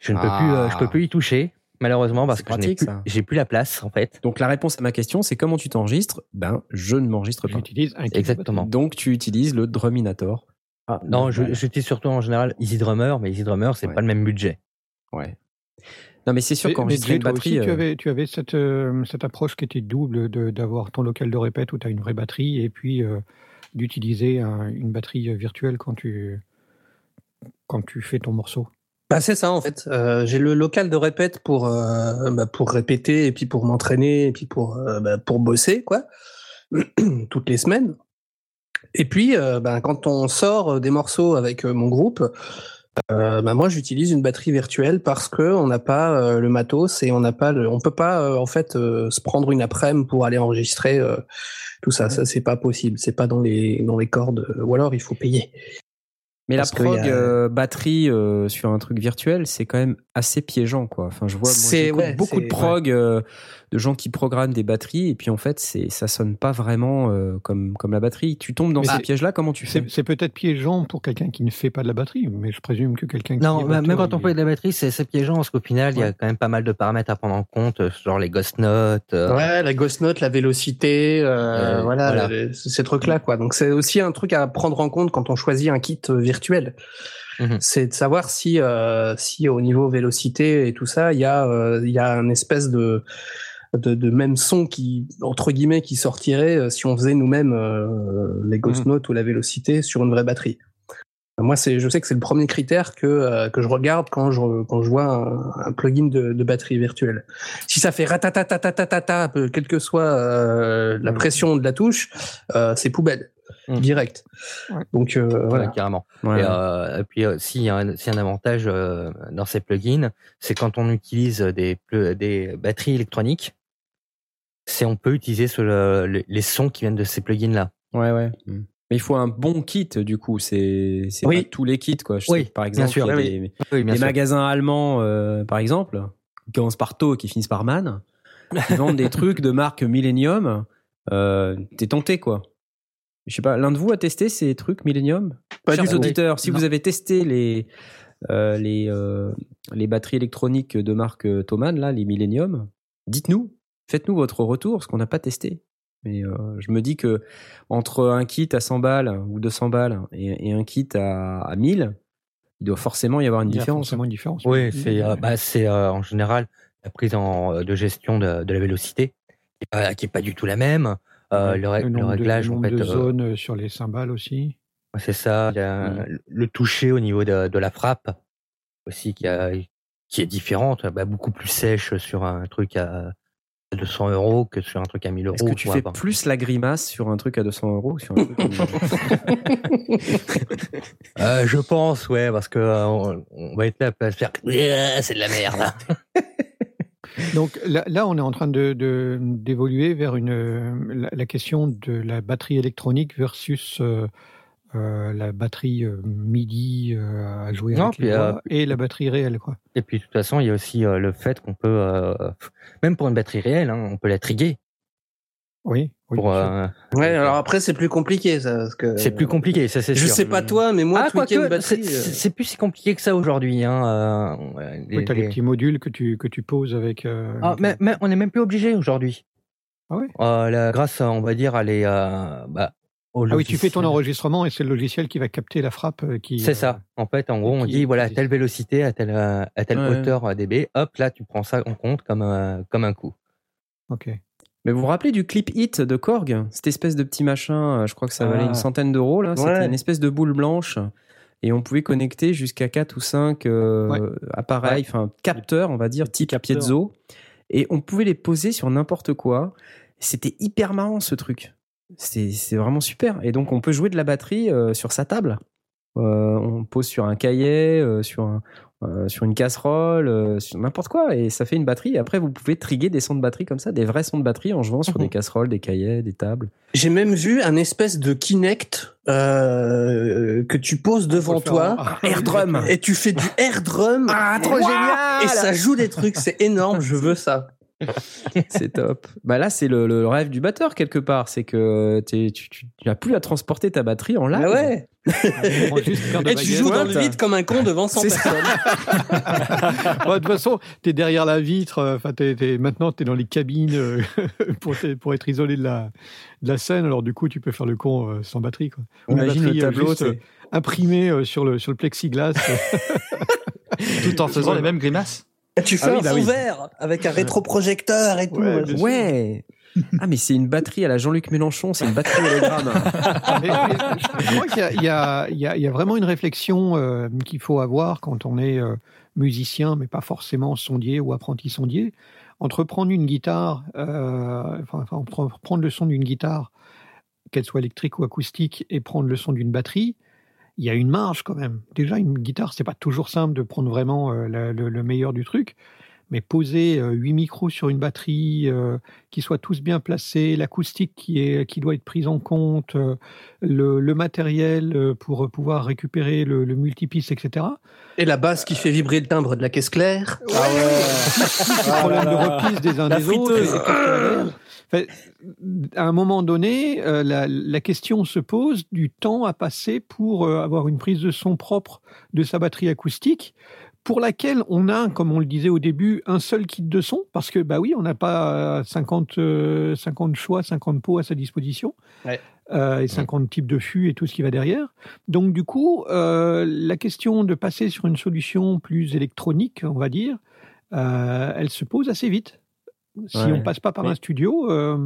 Je ne peux plus, euh, je peux Ah. plus y toucher malheureusement parce que je n'ai pratique, plus, j'ai plus la place en fait. Donc la réponse à ma question, c'est comment tu t'enregistres? Ben, je ne m'enregistre pas. J'utilise un Exactement. Donc tu utilises le Druminator. Ah, Non, j'utilise surtout en général Easy Drummer, mais Easy Drummer c'est Ouais. pas le même budget. Ouais. Non, mais c'est sûr qu'enregistrer une batterie. aussi, tu euh, avais, tu avais cette, euh, cette approche qui était double de- d'avoir ton local de répète où tu as une vraie batterie et puis euh, d'utiliser un- une batterie virtuelle quand tu, quand tu fais ton morceau. Bah c'est ça en fait. Euh, j'ai le local de répète pour euh, bah, pour répéter et puis pour m'entraîner et puis pour euh, bah, bosser quoi [clears throat] toutes les semaines. Et puis quand on sort des morceaux avec mon groupe, moi j'utilise une batterie virtuelle parce que on n'a pas le matos et on n'a pas le, on peut pas en fait se prendre une après-midi pour aller enregistrer tout ça. Ça c'est pas possible. C'est pas dans les dans les cordes. Ou alors il faut payer. Mais la Parce prog a- euh, batterie euh, sur un truc virtuel, c'est quand même assez piégeant, quoi. Enfin, je vois moi, ouais, beaucoup de prog euh, de gens qui programment des batteries et puis en fait, c'est ça sonne pas vraiment euh, comme comme la batterie. Tu tombes dans Mais ces pièges-là, comment tu fais? C'est peut-être piégeant pour quelqu'un qui ne fait pas de la batterie, mais je présume que quelqu'un qui Non, est même quand on fait de la batterie, c'est piégeant parce qu'au final, il y a quand même pas mal de paramètres à prendre en compte, genre les ghost notes. euh, Ouais, la ghost note, la vélocité, euh, Euh, voilà, voilà. les- ces trucs-là, quoi. Donc c'est aussi un truc à prendre en compte quand on choisit un kit euh, Mhm. C'est de savoir si, euh, si au niveau vélocité et tout ça, il y a, euh, il y a un espèce de, de, de même son qui, entre guillemets, qui sortirait euh, si on faisait nous-mêmes euh, les ghost Mhm. notes ou la vélocité sur une vraie batterie. Moi, c'est, je sais que c'est le premier critère que, euh, que je regarde quand je, quand je vois un, un plugin de, de batterie virtuelle. Si ça fait ratatatatata, quelle que soit euh, la Mhm. pression de la touche, euh, c'est poubelle, Mhm. direct. Ouais. Donc euh, ouais, voilà. carrément. Ouais. Et, euh, et puis, euh, s'il y a un, s'il y a un avantage euh, dans ces plugins, c'est quand on utilise des, des batteries électroniques, c'est on peut utiliser ce- le- le- les sons qui viennent de ces plugins-là. Ouais, ouais. Mm. Mais il faut un bon kit, du coup. C'est c'est Oui. pas tous les kits, quoi. Je Oui, sais par bien exemple, sûr, il y a oui, des, Oui, bien des sûr. magasins allemands, euh, par exemple, qui commencent par To et qui finissent par Man, qui vendent des [laughs] trucs de marque Millennium. Euh, T'es tenté, quoi. Je sais pas, l'un de vous a testé ces trucs Millennium? Pas Chers du tout. auditeurs, si Non. vous avez testé les, euh, les, euh, les batteries électroniques de marque euh, Thomann, là, les Millennium, dites-nous, faites-nous votre retour, parce qu'on n'a pas testé. Mais euh, je me dis que entre un kit à 100 balles ou 200 balles et, et un kit à, à 1000, il doit forcément y avoir une Il y a différence. forcément une différence. Oui, c'est euh, bah, c'est euh, en général la prise en, de gestion de, de la vélocité qui est pas, qui est pas du tout la même. Euh, le, ré- le de- réglage, le en fait, de euh, zones sur les cymbales aussi. c'est ça. il y a Mm. Le toucher au niveau de, de la frappe aussi qui, a, qui est différente, bah, beaucoup plus sèche sur un truc à 200 euros que sur un truc à 1000 euros. Est-ce que tu fais plus la grimace sur un truc à 200 euros que sur un truc à 1000 euros [laughs] [laughs] Euh, Je pense, ouais, parce que euh, on, on va être là à se faire c'est de la merde. [laughs] Donc là, là, on est en train de- de- d'évoluer vers une, la, la question de la batterie électronique versus euh, euh, la batterie euh, MIDI à jouer Non, avec les puis, doigts et la batterie réelle. Quoi. Et puis de toute façon, il y a aussi le fait qu'on peut, même pour une batterie réelle, hein, on peut la triguer. Oui, oui, Pour, euh, Ouais, alors après c'est plus compliqué ça, parce que c'est plus compliqué, ça c'est Je sûr. sais pas toi, mais moi, ah, tweaker quoique, une batterie, c'est- euh, c'est c'est plus si compliqué que ça aujourd'hui. Hein, euh, les- Oui, tu as les les- petits modules que tu, que tu poses avec. euh, Ah, mais, mais on n'est même plus obligé aujourd'hui. Ah Euh, la grâce, on va dire, est euh, bah, au Ah oui, tu fais ton enregistrement et c'est le logiciel qui va capter la frappe qui. C'est ça. En fait, en gros, on dit voilà, à telle vélocité, à telle, à telle Ouais. hauteur à dB. Hop, là, tu prends ça en compte comme, un- comme un coup. Ok. Mais vous vous rappelez du clip hit de Korg? Cette espèce de petit machin, euh, je crois que ça valait Ah. une centaine d'euros. là. C'était une espèce de boule blanche. Et on pouvait connecter jusqu'à 4 ou 5 euh, appareils, enfin capteurs, on va dire, type capteurs. piezo. Et on pouvait les poser sur n'importe quoi. C'était hyper marrant ce truc. C'est c'est vraiment super. Et donc on peut jouer de la batterie euh, sur sa table. Euh, on pose sur un cahier, euh, sur, un- euh, sur une casserole, euh, sur n'importe quoi, et ça fait une batterie. Et après, vous pouvez triguer des sons de batterie comme ça, des vrais sons de batterie en jouant sur Mhm. des casseroles, des cahiers, des tables. J'ai même vu un espèce de Kinect euh, que tu poses devant Faut le toi faire en- Air drum. et tu fais du air drum. Ah, trop génial Et ça joue des trucs, c'est énorme, je veux ça. [laughs] C'est top. Bah là, c'est le, le rêve du batteur quelque part. C'est que t'es- tu, tu, tu n'as plus à transporter ta batterie en live. Ah ouais. De Et tu joues dans le vide comme un con devant 100 C'est ça. personnes. [laughs] De toute façon, tu es derrière la vitre. euh, Enfin, t'es- t'es- maintenant, tu es dans les cabines euh, [laughs] pour, t'es- pour être isolé de la, de la scène. Alors, du coup, tu peux faire le con euh, sans batterie. Quoi. Une Imagine le batterie, euh, tableau. juste, t'es- euh, sur, le, sur le plexiglas. Tout en faisant les mêmes grimaces. Et tu fais Ah oui, un bah fond oui. vert avec un rétroprojecteur et tout. Ouais. Ah mais c'est une batterie à la Jean-Luc Mélenchon, c'est une batterie hologramme. [laughs] Je crois qu'il y y, a, il y a- il y a vraiment une réflexion euh, qu'il faut avoir quand on est euh, musicien, mais pas forcément sondier ou apprenti sondier, entre prendre une guitare, euh, enfin, prendre le son d'une guitare, qu'elle soit électrique ou acoustique, et prendre le son d'une batterie. Il y a une marge quand même. Déjà, une guitare, c'est pas toujours simple de prendre vraiment euh, la- le, le meilleur du truc. Mais poser euh, huit micros sur une batterie, euh, qui soient tous bien placés, l'acoustique qui, est, qui doit être prise en compte, euh, le, le matériel euh, pour pouvoir récupérer le, le multipiste, etc. Et la basse qui fait vibrer le timbre de la caisse claire. Le problème de reprise des uns La des autres. friteuse. À un moment donné, euh, la, la question se pose du temps à passer pour euh, avoir une prise de son propre de sa batterie acoustique, pour laquelle on a, comme on le disait au début, un seul kit de son, parce que bah oui, on n'a pas euh, 50, euh, 50 choix, 50 pots à sa disposition. Ouais. euh, et 50 types de fûts et tout ce qui va derrière. Donc du coup, euh, la question de passer sur une solution plus électronique, on va dire, elle se pose assez vite. Si Ouais. on passe pas par un studio, euh,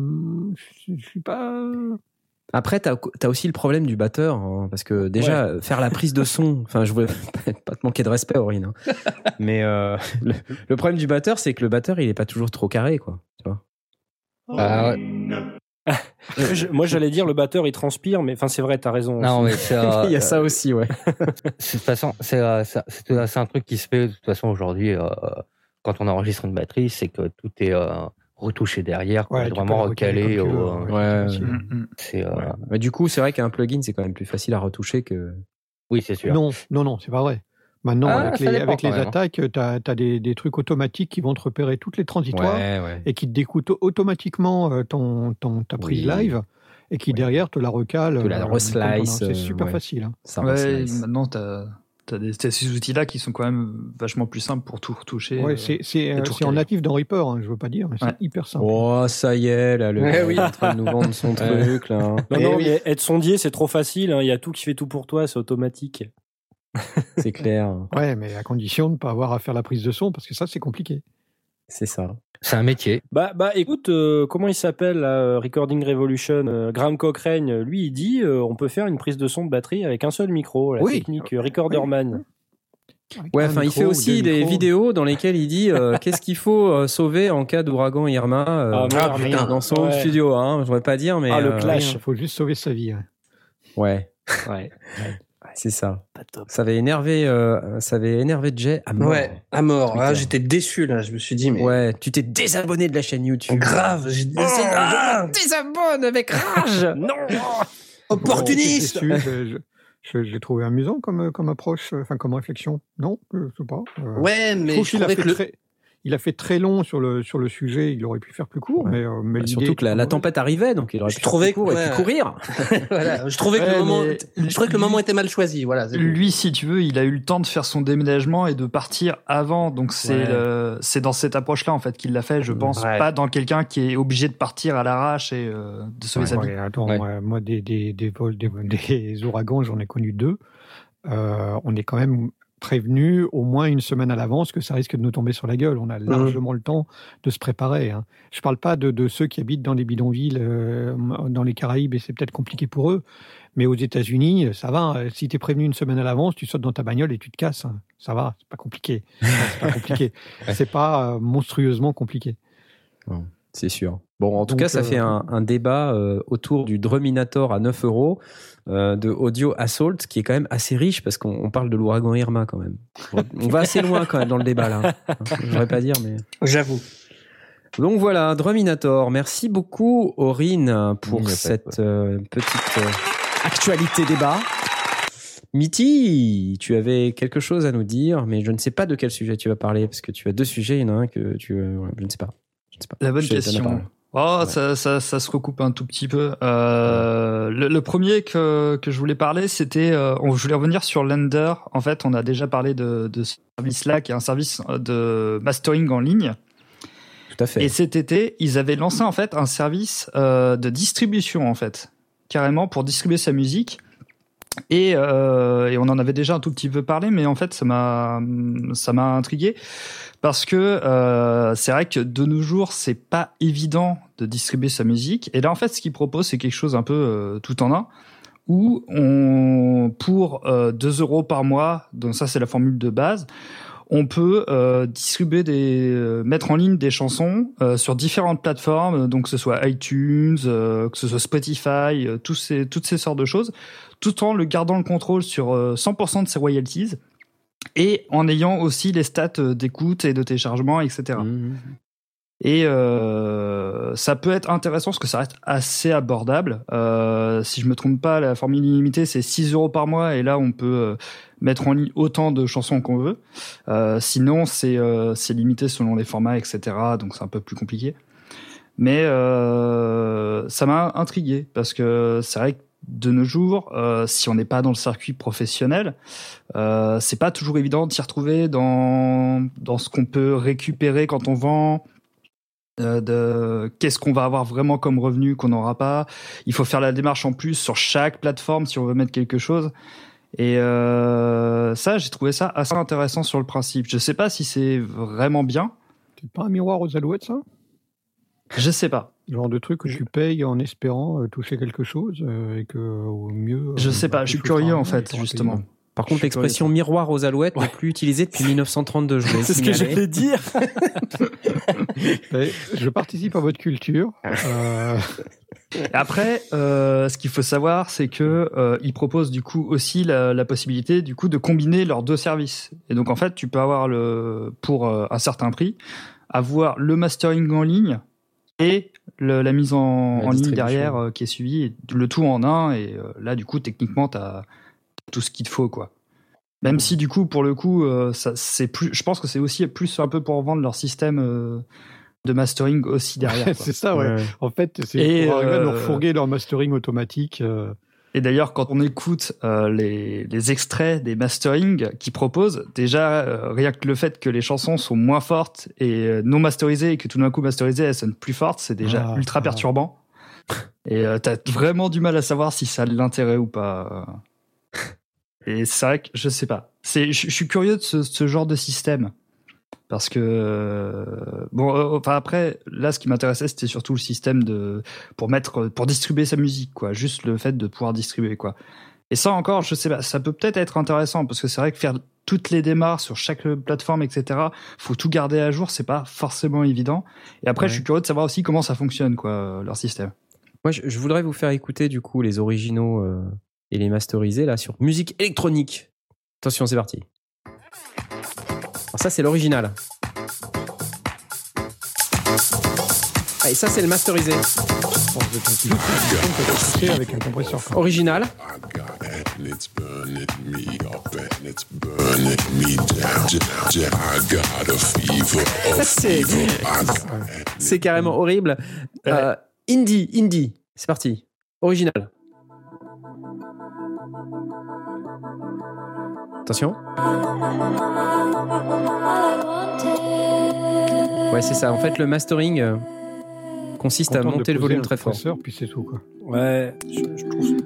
je suis pas. Après, t'as as aussi le problème du batteur, hein, parce que déjà faire la prise de son, [laughs] enfin, je voulais [laughs] pas te manquer de respect, Aurine, hein. mais euh, [laughs] le, le problème du batteur, c'est que le batteur, il est pas toujours trop carré, quoi. Tu vois Ah, ouais. Je- Moi, j'allais dire le batteur, il transpire, mais enfin, c'est vrai, t'as raison. Non, mais euh, il y a ça aussi, ouais. c'est- de toute façon, euh, c'est un truc qui se fait de toute façon aujourd'hui euh, quand on enregistre une batterie, c'est que tout est euh, retouché derrière, Ouais, tu vraiment recalé. tu au, Ouais, Ouais. Mais du coup, c'est vrai qu'un plugin, c'est quand même plus facile à retoucher que. Oui, c'est sûr. Non, non, non, c'est pas vrai. Maintenant, Ah, avec les, dépend avec quand les même, attaques, tu as, des, des trucs automatiques qui vont te repérer toutes les transitoires ouais. et qui te découpent automatiquement euh, ton, ton, ta prise Oui. live et qui derrière te la recale. Te la euh, reslice, C'est super ouais. facile. hein. Ça Ouais, reslice. maintenant, t'as as, t'as ces outils-là qui sont quand même vachement plus simples pour tout retoucher. Ouais, euh, c'est c'est, euh, en natif dans Reaper, hein, je veux pas dire, mais c'est Ouais. hyper simple. Oh, ça y est, là, le Ouais, gars oui. est en train de nous vendre son [laughs] truc, là. Non, Eh non, oui. mais être sondier, c'est trop facile. hein. Il y a tout qui fait tout pour toi, c'est automatique. C'est clair. Ouais, mais à condition de ne pas avoir à faire la prise de son, parce que ça, c'est compliqué. C'est ça. C'est un métier. Bah, bah, écoute, euh, comment il s'appelle, là, euh, Recording Revolution euh, Graham Cochrane, lui, il dit euh, on peut faire une prise de son de batterie avec un seul micro, la Oui. technique Recorderman. Ouais, enfin, il fait aussi des vidéos dans lesquelles il dit euh, qu'est-ce qu'il faut euh, sauver en cas d'ouragan Irma euh, Ah, merde, ah, putain. dans son Ouais. studio. Hein, je voudrais pas dire, mais Ah, le clash. Il faut juste sauver sa vie. ouais. Ouais, Ouais. C'est ça. Pas top. Ça avait énervé, euh, ça avait énervé Jay à mort. Ouais, à mort. Ah, J'étais déçu là. Je me suis dit, mais Ouais, tu t'es désabonné de la chaîne YouTube. grave. J'ai Oh, ah, désabonne avec rage. [laughs] non. opportuniste. Bon, je- je- J'ai trouvé amusant comme, comme approche, enfin comme réflexion. Non, je sais pas. euh, Ouais, je mais trouve je qu'il a trouvais fait que le. très- il a fait très long sur le sur le sujet. Il aurait pu faire plus court, Ouais. mais, euh, mais Bah, surtout que la, tempête arrivait, donc il aurait Je pu faire trouvais plus court que- et puis ouais. courir. [laughs] [laughs] voilà, je trouvais que Ouais, le moment, je trouvais que le moment était mal choisi. Voilà. Lui, si tu veux, il a eu le temps de faire son déménagement et de partir avant. Donc c'est dans cette approche-là en fait qu'il l'a fait, je pense, Ouais. pas dans quelqu'un qui est obligé de partir à l'arrache et euh, de sauver sa vie. Ouais, attends, Ouais. moi, moi, des, des, des vols, des, [laughs] des ouragans, j'en ai connu deux. Euh, on est quand même prévenu au moins une semaine à l'avance que ça risque de nous tomber sur la gueule. On a largement le temps de se préparer. Hein. Je parle pas de, de ceux qui habitent dans des bidonvilles euh, dans les Caraïbes et c'est peut-être compliqué pour eux. Mais aux États-Unis, ça va. Si tu es prévenu une semaine à l'avance, tu sautes dans ta bagnole et tu te casses. hein. Ça va, c'est pas compliqué. [laughs] C'est pas compliqué. C'est pas euh, monstrueusement compliqué. C'est sûr. Bon, en tout Donc, cas, ça euh, fait un, un débat euh, autour du Druminator à 9 euros euh, de Audio Assault, qui est quand même assez riche parce qu'on on parle de l'ouragan Irma quand même. On va assez loin quand même dans le débat là. Je voudrais pas dire, mais. J'avoue. Donc voilà, Druminator. Merci beaucoup, Aurine, pour cette euh, petite euh, actualité débat. Mitty, tu avais quelque chose à nous dire, mais je ne sais pas de quel sujet tu vas parler, parce que tu as deux sujets, il y en a un que tu... euh, je ne sais pas. Je ne sais pas. La bonne Je question. Oh, Ouais. ça, ça, ça se recoupe un tout petit peu. Euh, le, le premier que, que je voulais parler, c'était, euh, on- je voulais revenir sur Lender. En fait, on a déjà parlé de, de ce service-là, qui est un service de mastering en ligne. Tout à fait. Et cet été, ils avaient lancé en fait un service euh, de distribution en fait, carrément pour distribuer sa musique. Et, euh, et on en avait déjà un tout petit peu parlé, mais en fait, ça m'a ça m'a intrigué parce que euh, c'est vrai que de nos jours, c'est pas évident de distribuer sa musique. Et là, en fait, ce qu'ils proposent, c'est quelque chose un peu euh, tout en un où on pour euh, 2 euros par mois, donc ça c'est la formule de base, on peut distribuer des mettre en ligne des chansons sur différentes plateformes donc que ce soit iTunes que ce soit Spotify tous ces toutes ces sortes de choses tout en le gardant le contrôle sur euh, 100% de ses royalties et en ayant aussi les stats euh, d'écoute et de téléchargement etc et euh, ça peut être intéressant parce que ça reste assez abordable. Euh, si je me trompe pas, la formule illimitée c'est 6 euros par mois et là on peut euh, mettre en ligne autant de chansons qu'on veut. Euh, sinon c'est euh, limité selon les formats etc. Donc c'est un peu plus compliqué. Mais euh, ça m'a intrigué parce que c'est vrai que de nos jours, euh, si on n'est pas dans le circuit professionnel, euh, c'est pas toujours évident de s'y retrouver dans dans ce qu'on peut récupérer quand on vend, euh, de qu'est-ce qu'on va avoir vraiment comme revenu qu'on n'aura pas. Il faut faire la démarche en plus sur chaque plateforme si on veut mettre quelque chose. Et euh, ça, j'ai trouvé ça assez intéressant sur le principe. Je sais pas si c'est vraiment bien. C'est pas un miroir aux alouettes, ça? Je sais pas. Le genre de truc que tu payes en espérant euh, toucher quelque chose euh, et que au mieux. Je euh, sais bah, pas. Je tu suis curieux en fait, justement. Par Je contre, l'expression miroir aux alouettes n'est plus utilisée depuis [laughs] 1932. Je C'est ce que j'allais dire. Mais [laughs] Je participe à votre culture. Euh, [laughs] Après, euh, ce qu'il faut savoir, c'est que euh, ils proposent du coup aussi la, la possibilité du coup de combiner leurs deux services. Et donc en fait, tu peux avoir le pour euh, un certain prix, avoir le mastering en ligne et le- la mise en, La en ligne derrière euh, qui est suivie, et le tout en un. Et euh, là, du coup, techniquement, tu as tout ce qu'il te faut, quoi. Même si du coup, pour le coup, euh, ça, c'est plus. Je pense que c'est aussi plus un peu pour vendre leur système euh, de mastering aussi derrière. [laughs] c'est ça, ouais. Ouais. En fait, c'est Et, pour arriver à euh, leur fourguer leur mastering automatique. Et d'ailleurs, quand on écoute euh, les, les extraits des mastering qu'ils proposent, déjà, euh, rien que le fait que les chansons sont moins fortes et euh, non masterisées et que tout d'un coup masterisées, elles sonnent plus fortes, c'est déjà Ah, ultra ah. perturbant. Et t'as vraiment du mal à savoir si ça a de l'intérêt ou pas. Et c'est vrai que je sais pas. Je, je suis curieux de ce, ce genre de système. Parce que euh, bon, euh, enfin après, là, ce qui m'intéressait, c'était surtout le système de pour mettre, pour distribuer sa musique, quoi. Juste le fait de pouvoir distribuer, quoi. Et ça encore, je sais pas, ça peut peut-être être intéressant parce que c'est vrai que faire toutes les démarches sur chaque plateforme, etc. Faut tout garder à jour, c'est pas forcément évident. Et après, Ouais. je suis curieux de savoir aussi comment ça fonctionne, quoi, leur système. Moi, je, je voudrais vous faire écouter du coup les originaux euh, et les masterisés là sur musique électronique. Attention, c'est parti. Ça, c'est l'original. Ah, et ça, c'est le masterisé. avec un compresseur. Original. C'est carrément horrible. Euh, indie, indie. C'est parti. Original. Attention. Ouais, c'est ça. En fait, le mastering euh, consiste à Content monter le volume très fort. compresseur, Puis c'est tout quoi. Ouais, je, je trouve.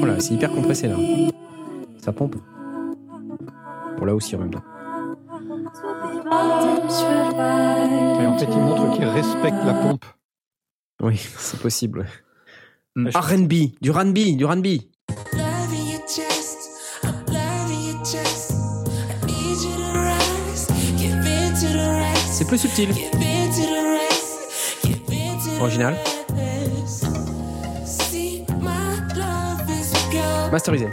Voilà, Oh c'est hyper compressé là. Ça pompe. Bon, là aussi en même temps. Et en fait, il montre qu'il respecte la pompe. Oui, [laughs] c'est possible. Mm. R&B, du R&B, du R&B. Plus subtil. Original. Masterisé.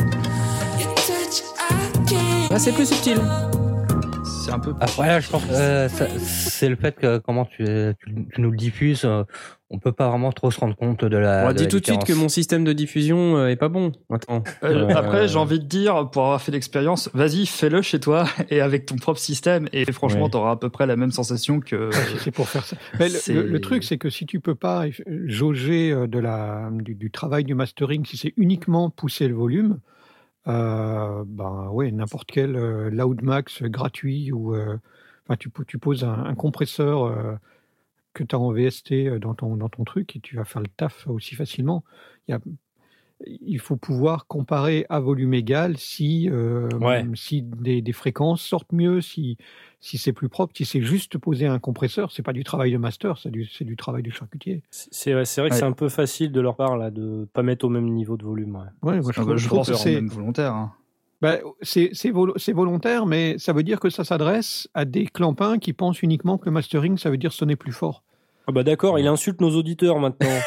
Ah, c'est plus subtil. C'est un peu. Après, là, je pense que euh, c'est le fait que comment tu, tu, tu nous le diffuses, euh, on peut pas vraiment trop se rendre compte de la. On de dit la tout de suite que mon système de diffusion euh, est pas bon. Attends. Euh, Euh, Après, j'ai envie de dire, pour avoir fait l'expérience, vas-y, fais-le chez toi [laughs] et avec ton propre système. Et franchement, Ouais. t'auras à peu près la même sensation que. C'est pour faire ça. Mais le, truc, c'est que si tu peux pas jauger de la, du, du travail du mastering, si c'est uniquement pousser le volume, euh, ben ouais, n'importe quel euh, Loudmax gratuit ou euh, tu, tu poses un, compresseur que tu as en VST dans ton, dans ton truc et tu vas faire le taf aussi facilement. Il faut pouvoir comparer à volume égal si, euh, Ouais. si des, des fréquences sortent mieux, si, si c'est plus propre, si c'est juste poser un compresseur, c'est pas du travail de master, c'est du, c'est du travail du charcutier. C'est vrai, c'est vrai que Ouais. c'est un peu facile de leur part là de pas mettre au même niveau de volume. Ouais. Ouais, moi, je trouve, je je trouve pense que c'est volontaire. hein. bah, c'est c'est volo- c'est volontaire, mais ça veut dire que ça s'adresse à des clampins qui pensent uniquement que le mastering, ça veut dire sonner plus fort. Ah bah d'accord, il insulte nos auditeurs maintenant. [laughs]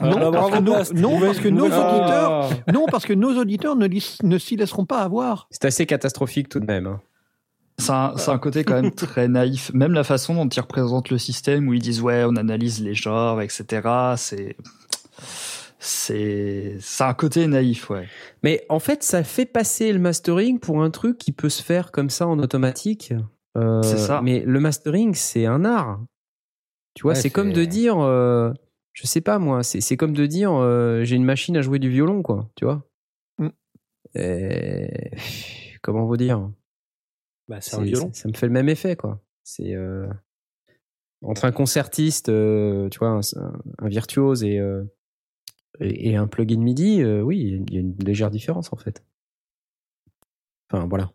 Non, Ah bah, parce que nos- Bast. non, parce que nos nouvelle- auditeurs- Ah. Non, parce que nos auditeurs ne, ne s'y laisseront pas avoir. C'est assez catastrophique tout de même. hein. C'est un, c'est un côté quand même très naïf. Même la façon dont ils représentent le système, où ils disent ouais, on analyse les genres, etc. C'est c'est c'est un côté naïf, ouais. Mais en fait, ça fait passer le mastering pour un truc qui peut se faire comme ça en automatique. Euh, C'est ça. Mais le mastering, c'est un art. Tu vois, Ouais, c'est comme de dire, euh, je sais pas moi, c'est c'est comme de dire, euh, j'ai une machine à jouer du violon, quoi. Tu vois. Mm. Et... [laughs] Comment vous dire? Bah, c'est un violon. Ça me fait le même effet, quoi. C'est euh, entre un concertiste, euh, tu vois, un, un virtuose et, euh, et, et un plugin MIDI, euh, oui, il y a une légère différence en fait. Enfin voilà,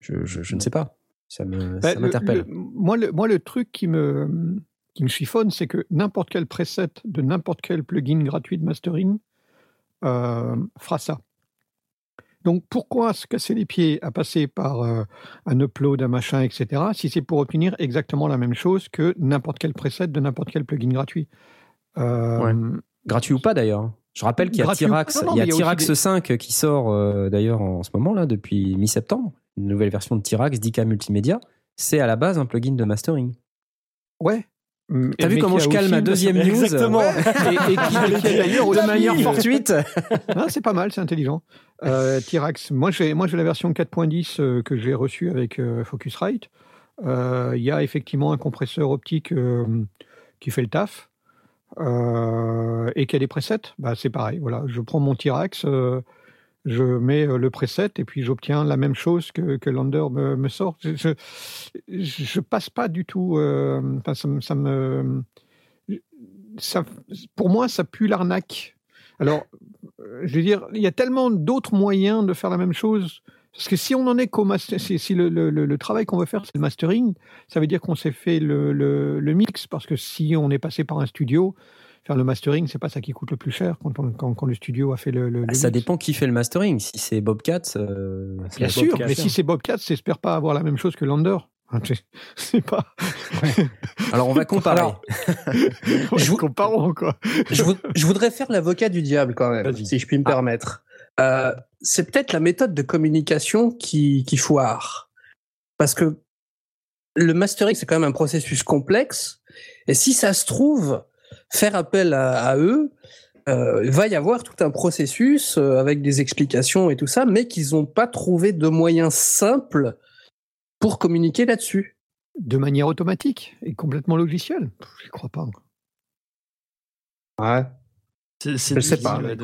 je, je, je ne sais pas, ça me Bah, m'interpelle. le- moi, le, moi, le truc qui me, qui me chiffonne, c'est que n'importe quel preset de n'importe quel plugin gratuit de mastering euh, fera ça. Donc pourquoi se casser les pieds à passer par euh, un upload, un machin, etc., si c'est pour obtenir exactement la même chose que n'importe quel preset de n'importe quel plugin gratuit? Euh, Ouais. Gratuit ou pas d'ailleurs. Je rappelle qu'il y a Gratuit Tirax, non, il y a mais il y a aussi Tirax des- 5 qui sort euh, d'ailleurs en ce moment là depuis mi-septembre, une nouvelle version de Tirax 10K multimédia. C'est à la base un plugin de mastering. Ouais. T'as vu comment je calme ma [laughs] deuxième news Exactement. Ouais. et, et qui, [laughs] d'ailleurs de manière fortuite. C'est pas mal, c'est intelligent. Euh, Tirax, moi j'ai moi j'ai la version 4.10 euh, que j'ai reçue avec euh, Focusrite. Euh, Il y a effectivement un compresseur optique qui fait le taf et qui a des presets. Bah, c'est pareil. Voilà, je prends mon euh, je mets euh, le preset et puis j'obtiens la même chose que, que Lander me, sort. Je, je, passe pas du tout. euh, ça, me- ça pour moi, ça pue l'arnaque. Alors, je veux dire, il y a tellement d'autres moyens de faire la même chose. Parce que si on en est qu'au master, si, le, le- le- travail qu'on veut faire, c'est le mastering, ça veut dire qu'on s'est fait le- le mix. Parce que si on est passé par un studio, faire le mastering, c'est pas ça qui coûte le plus cher quand, on- quand, quand le studio a fait le, le- le Ah, ça mix. dépend qui fait le mastering. Si c'est Bobcat, euh, c'est Bien sûr, Bobcat. mais si c'est Bobcat, j'espère pas avoir la même chose que Lander. Hein, [laughs] c'est- pas. [laughs] Alors on va comparer. Alors, [laughs] Je comparons quoi. je, vou- je voudrais faire l'avocat du diable quand même, si je puis me permettre. Euh, c'est peut-être la méthode de communication qui, qui foire. Parce que le mastering, c'est quand même un processus complexe. Et si ça se trouve, faire appel à, à eux, euh, il va y avoir tout un processus euh, avec des explications et tout ça, mais qu'ils n'ont pas trouvé de moyens simples pour communiquer là-dessus. De manière automatique et complètement logicielle Je crois pas. Ouais. C'est difficile pas, ouais,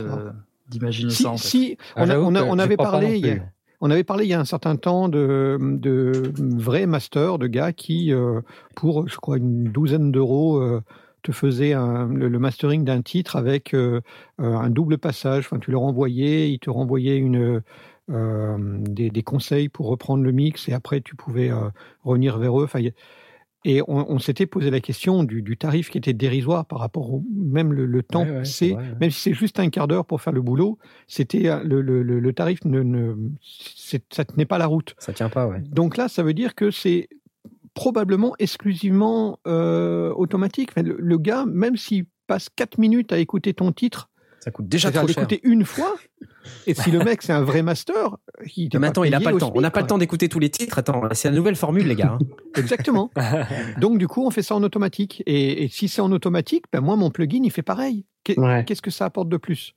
d'imaginer Si, ça. En fait. si, Ah, on, a- j'avoue on a- que on j'y avait parlé il y a-. On avait parlé il y a un certain temps de, de vrais masters, de gars qui, euh, pour, je crois, une douzaine d'euros, euh, te faisaient un- le, le mastering d'un titre avec euh, euh, un double passage. Enfin, tu leur envoyais, ils te renvoyaient une, euh, des, des conseils pour reprendre le mix et après tu pouvais revenir vers eux. Enfin, il y a- et on, on s'était posé la question du, du tarif qui était dérisoire par rapport au même le, le temps Ouais, ouais, passé, c'est ouais. même si c'est juste un quart d'heure pour faire le boulot, c'était le, le, le- le tarif ne, ça tenait pas la route. Ça tient pas. Donc là, ça veut dire que c'est probablement exclusivement euh, automatique. Enfin, le, le gars, même s'il passe 4 minutes à écouter ton titre, Ça coûte déjà trop cher. l'écouter une fois, et si le mec c'est un vrai master, il Mais attends, il a payé pas le temps. On n'a pas le temps d'écouter tous les titres. Attends, c'est la nouvelle formule, les gars. hein. [laughs] Exactement. Donc du coup, on fait ça en automatique. Et, et si c'est en automatique, ben moi, mon plugin, il fait pareil. Ouais. Qu'est-ce que ça apporte de plus?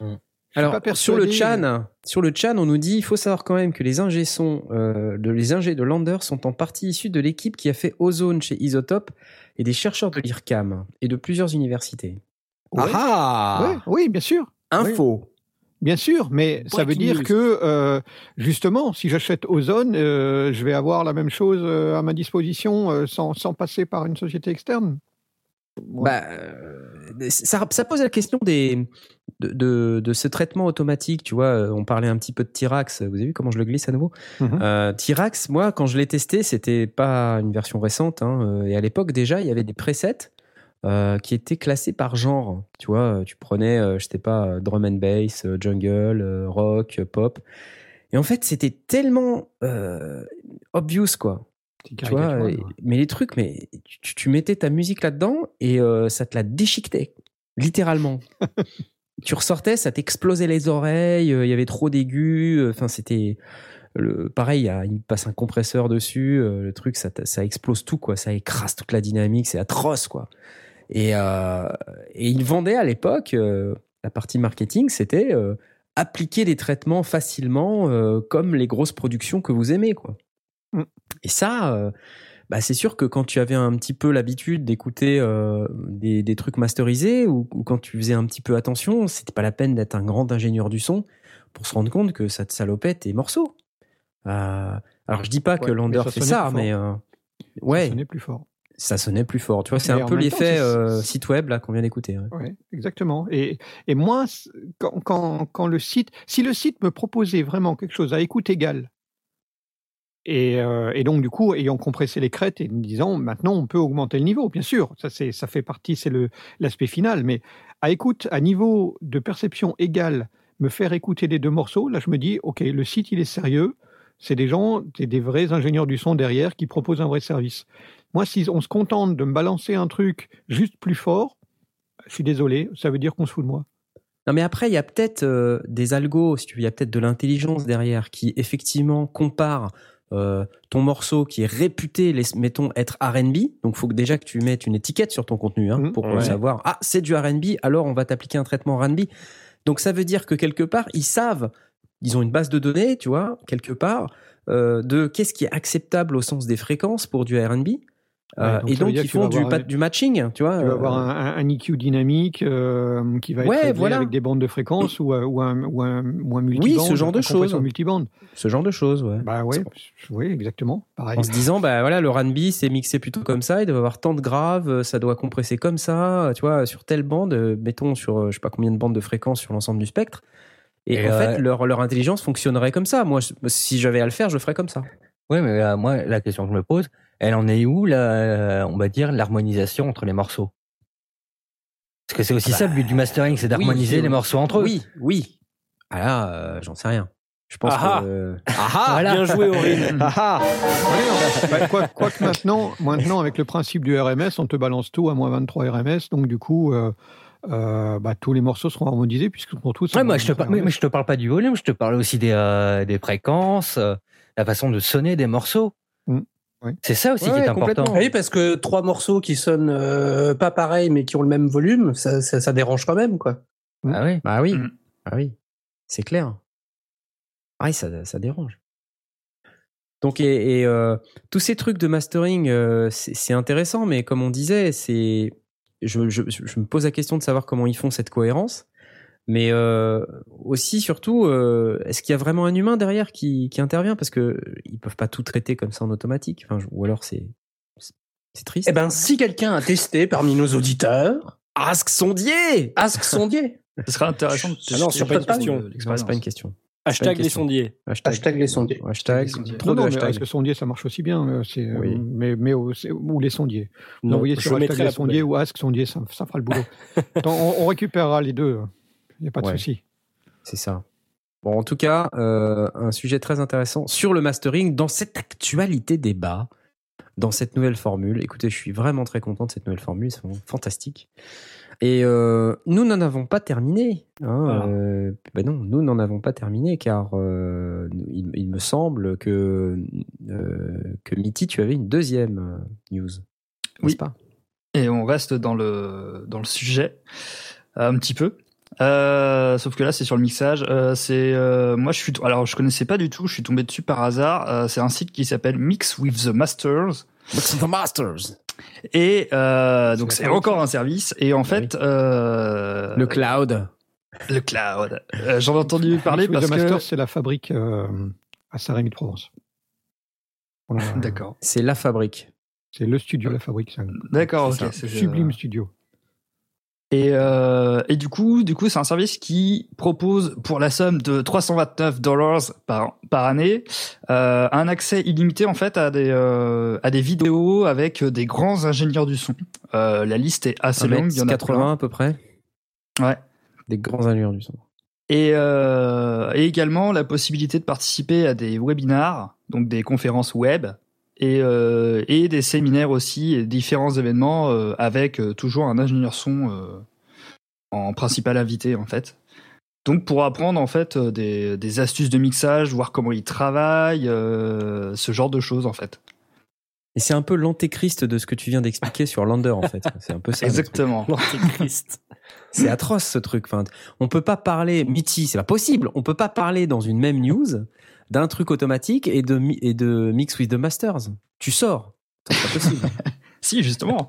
Mm. Alors, pas sur le chan, sur le chan, on nous dit, il faut savoir quand même que les ingés sont, euh, de, les ingés de Lander sont en partie issus de l'équipe qui a fait Ozone chez Isotope et des chercheurs de l'IRCAM et de plusieurs universités. Ouais. Ah Ouais, oui, bien sûr. Info. Bien sûr, mais ça veut dire news. que euh, justement, si j'achète Ozone, euh, je vais avoir la même chose à ma disposition euh, sans, sans passer par une société externe? Ouais. Bah, euh, ça, ça pose la question des, de, de, de ce traitement automatique. Tu vois, euh, on parlait un petit peu de Tirax. Vous avez vu comment je le glisse à nouveau Mhm. Euh, Tirax, moi, quand je l'ai testé, c'était pas une version récente. hein, euh, et à l'époque, déjà, il y avait des presets euh, qui étaient classés par genre. Tu vois, tu prenais, euh, je sais pas, drum and bass, jungle, rock, pop. Et en fait, c'était tellement obvious, quoi. Tu vois, mais les trucs, mais tu, tu mettais ta musique là-dedans et euh, ça te la déchiquetait, littéralement. [laughs] tu ressortais, ça t'explosait les oreilles, euh, il y avait trop d'aigus, euh, enfin c'était le pareil, il passe un compresseur dessus, euh, le truc ça, explose tout quoi, ça écrase toute la dynamique, c'est atroce quoi. Et, euh, et ils vendaient à l'époque la partie marketing, c'était appliquer des traitements facilement comme les grosses productions que vous aimez quoi. Et ça, euh, bah, c'est sûr que quand tu avais un petit peu l'habitude d'écouter euh, des, des trucs masterisés ou, ou quand tu faisais un petit peu attention, c'était pas la peine d'être un grand ingénieur du son pour se rendre compte que ça te salopait tes morceaux. Euh, alors je dis pas que Lander ça fait ça, mais ouais, Ça sonnait plus fort. ça sonnait plus fort. Tu vois, c'est un peu l'effet site web là qu'on vient d'écouter. ouais. Ouais, exactement. Et, et moi, quand, quand, quand le site, si le site me proposait vraiment quelque chose à écoute égale, et, euh, et donc du coup, ayant compressé les crêtes et disant maintenant on peut augmenter le niveau, bien sûr, ça ça fait partie, c'est l'aspect final, mais à écoute, à niveau de perception égale, me faire écouter les deux morceaux, là je me dis ok, le site il est sérieux, c'est des gens, c'est des vrais ingénieurs du son derrière qui proposent un vrai service. Moi, si on se contente de me balancer un truc juste plus fort, je suis désolé, ça veut dire qu'on se fout de moi. Non, mais après, il y a peut-être euh, des algos, il y a peut-être de l'intelligence derrière qui effectivement compare euh, ton morceau qui est réputé, les- mettons, être R&B. Donc, il faut que déjà que tu mettes une étiquette sur ton contenu hein, Mhm. pour Ouais. savoir, ah, c'est du R&B, alors on va t'appliquer un traitement R&B. Donc, ça veut dire que quelque part, ils savent, ils ont une base de données, tu vois, quelque part, euh, de qu'est-ce qui est acceptable au sens des fréquences pour du R&B. Euh, donc et donc, ils font du, avoir matching, tu vois. Tu vas euh, avoir un, un- un EQ dynamique euh, qui va être Ouais, réglé voilà. avec des bandes de fréquences ou, euh, ou un, ou, un, ou un multiband. ce genre de choses. multiband. ce genre de choses, ouais. Bah ouais, oui, exactement. Pareil. En se disant, bah voilà, le R&B c'est mixé plutôt comme ça, il doit avoir tant de graves, euh, ça doit compresser comme ça, euh, tu vois, sur telle bande, euh, mettons sur euh, je sais pas combien de bandes de fréquences sur l'ensemble du spectre. Et, Et en euh, fait, leur, leur intelligence fonctionnerait comme ça. Moi, si j'avais à le faire, je le ferais comme ça. Oui, mais euh, moi, la question que je me pose, elle en est où, la, on va dire, l'harmonisation entre les morceaux? Parce que c'est aussi Bah, ça le but du mastering, c'est d'harmoniser oui, les morceaux entre eux. Oui, oui. Ah là, euh, j'en sais rien. Je pense Ah que. euh, Ah, Voilà. bien joué, Aurine. [laughs] ah ah Ouais. Bah, quoi, quoique maintenant, maintenant, avec le principe du RMS, on te balance tout à moins 23 RMS, donc du coup, euh, euh, bah, tous les morceaux seront harmonisés puisque pour tous. Ouais, moi, je te, par- mais- mais je te parle pas du volume, je te parle aussi des, euh, des fréquences, euh, la façon de sonner des morceaux. Mm. C'est ça aussi Ouais, qui est important. complètement. Oui, parce que trois morceaux qui sonnent euh, pas pareil mais qui ont le même volume, ça, ça, ça dérange quand même, quoi. Ah oui, bah oui, Mm. bah oui, c'est clair. Ah oui, ça, ça dérange. Donc et, et, euh, tous ces trucs de mastering, euh, c'est c'est intéressant, mais comme on disait, c'est je, je, je me pose la question de savoir comment ils font cette cohérence, mais euh, aussi surtout, euh, est-ce qu'il y a vraiment un humain derrière qui, qui intervient? Parce que ils peuvent pas tout traiter comme ça en automatique, enfin, ou alors c'est triste. Eh ben, si quelqu'un a testé parmi nos auditeurs, Ask Sondier. Ask Sondier. [laughs] Ce serait intéressant de Ah non, c'est pas une de question. Non, l'expérience. c'est pas une question. Hashtag les sondiers. Hashtag, Hashtag les sondiers. hashtag, Les sondiers. trop non, de non, mais que sondier, ça marche aussi bien euh, c'est, Oui. Mais, mais ou les sondiers. Vous Non, envoyez sur hashtag les sondiers poubelle. ou ask sondier, ça, ça fera le boulot. [laughs] Attends, on, on récupérera les deux. Il n'y a pas de Ouais. souci. C'est ça. Bon, en tout cas, euh, un sujet très intéressant sur le mastering dans cette actualité débat, dans cette nouvelle formule. Écoutez, je suis vraiment très content de cette nouvelle formule, c'est fantastique. Et euh, nous n'en avons pas terminé. Hein, euh, ben non, nous n'en avons pas terminé car il, il me semble que que Mitty, tu avais une deuxième news. Oui. pas? Et on reste dans le, dans le sujet, un petit peu. Euh, sauf que là, c'est sur le mixage. Euh, c'est euh, moi, je suis alors je connaissais pas du tout. Je suis tombé dessus par hasard. Euh, c'est un site qui s'appelle Mix with the Masters. What's the Masters Et euh, donc C'est encore un service. Et en Oui. fait, euh, Le cloud. le cloud. Euh, J'en ai entendu parler Mix with parce the Masters, que c'est la fabrique euh, à Saint-Rémy de Provence. Voilà. [laughs] d'accord, C'est la fabrique. C'est le studio, la fabrique. D'accord, ok. sublime studio. Et, euh, et du coup, du coup, c'est un service qui propose pour la somme de 329 dollars par par année euh, un accès illimité en fait à des euh, à des vidéos avec des grands ingénieurs du son. La liste est assez longue, il y en a 80 à peu près. Ouais. Des grands ingénieurs du son. Et, et également la possibilité de participer à des webinars, donc des conférences web, et, euh, et des séminaires aussi, et différents événements euh, avec euh, toujours un ingénieur son euh, en principal invité en fait. Donc pour apprendre en fait des, des astuces de mixage, voir comment il travaille, euh, ce genre de choses en fait. Et c'est un peu l'antéchrist de ce que tu viens d'expliquer sur Lander, en fait. C'est un peu ça. Exactement. L'antéchrist. [laughs] C'est atroce, ce truc. Enfin, on peut pas parler, Mitty, c'est pas possible. On peut pas parler dans une même news d'un truc automatique et de, mi- et de mix with the masters. Tu sors. C'est pas possible. [laughs] si justement.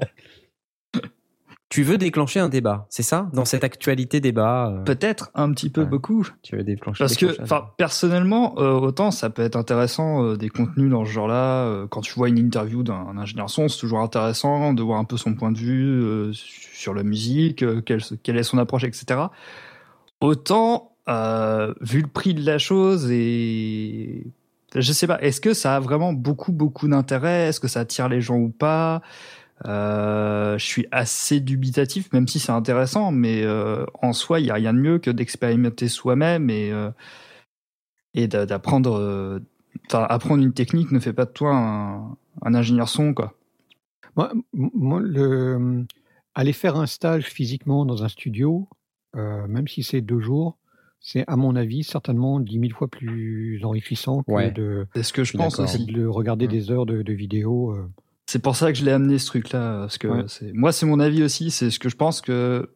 [laughs] tu veux déclencher un débat, c'est ça? Dans cette actualité débat, euh, Peut-être un petit peu Ouais. beaucoup. tu veux déclencher Parce que, personnellement, euh, autant ça peut être intéressant euh, des contenus dans ce genre-là. quand tu vois une interview d'un ingénieur son, c'est toujours intéressant de voir un peu son point de vue sur la musique, quelle, quelle est son approche, etc. Autant, euh, vu le prix de la chose et je sais pas, est-ce que ça a vraiment beaucoup beaucoup d'intérêt? Est-ce que ça attire les gens ou pas? Euh, je suis assez dubitatif, même si c'est intéressant, mais euh, en soi, il y a rien de mieux que d'expérimenter soi-même et et d'a- d'apprendre. Enfin, apprendre une technique ne fait pas de toi un, ingénieur son, quoi. Moi, aller faire un stage physiquement dans un studio, même si c'est deux jours, c'est à mon avis certainement dix mille fois plus enrichissant que Ouais. de, C'est ce que je pense aussi. de regarder des heures de, de vidéos. euh. C'est pour ça que je l'ai amené ce truc-là, parce que Ouais. c'est moi, c'est mon avis aussi. C'est ce que je pense que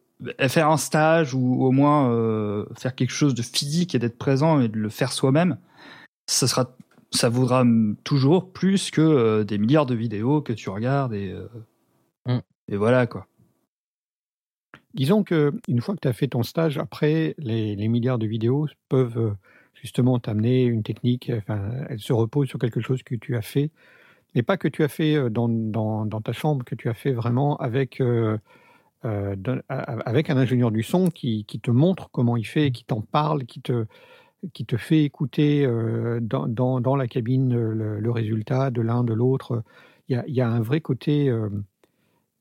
faire un stage ou au moins euh, faire quelque chose de physique et d'être présent et de le faire soi-même, ça sera, ça vaudra toujours plus que euh, des milliards de vidéos que tu regardes et euh, Mm. et voilà quoi. Disons que une fois que tu as fait ton stage, après, les, milliards de vidéos peuvent euh, justement t'amener une technique, enfin, elle se repose sur quelque chose que tu as fait, et pas que tu as fait euh, dans, dans, ta chambre, que tu as fait vraiment avec, euh, euh, avec un ingénieur du son qui, qui te montre comment il fait, qui t'en parle, qui te, qui te fait écouter euh, dans, dans, la cabine euh, le, résultat de l'un, de l'autre. Il y a un vrai côté...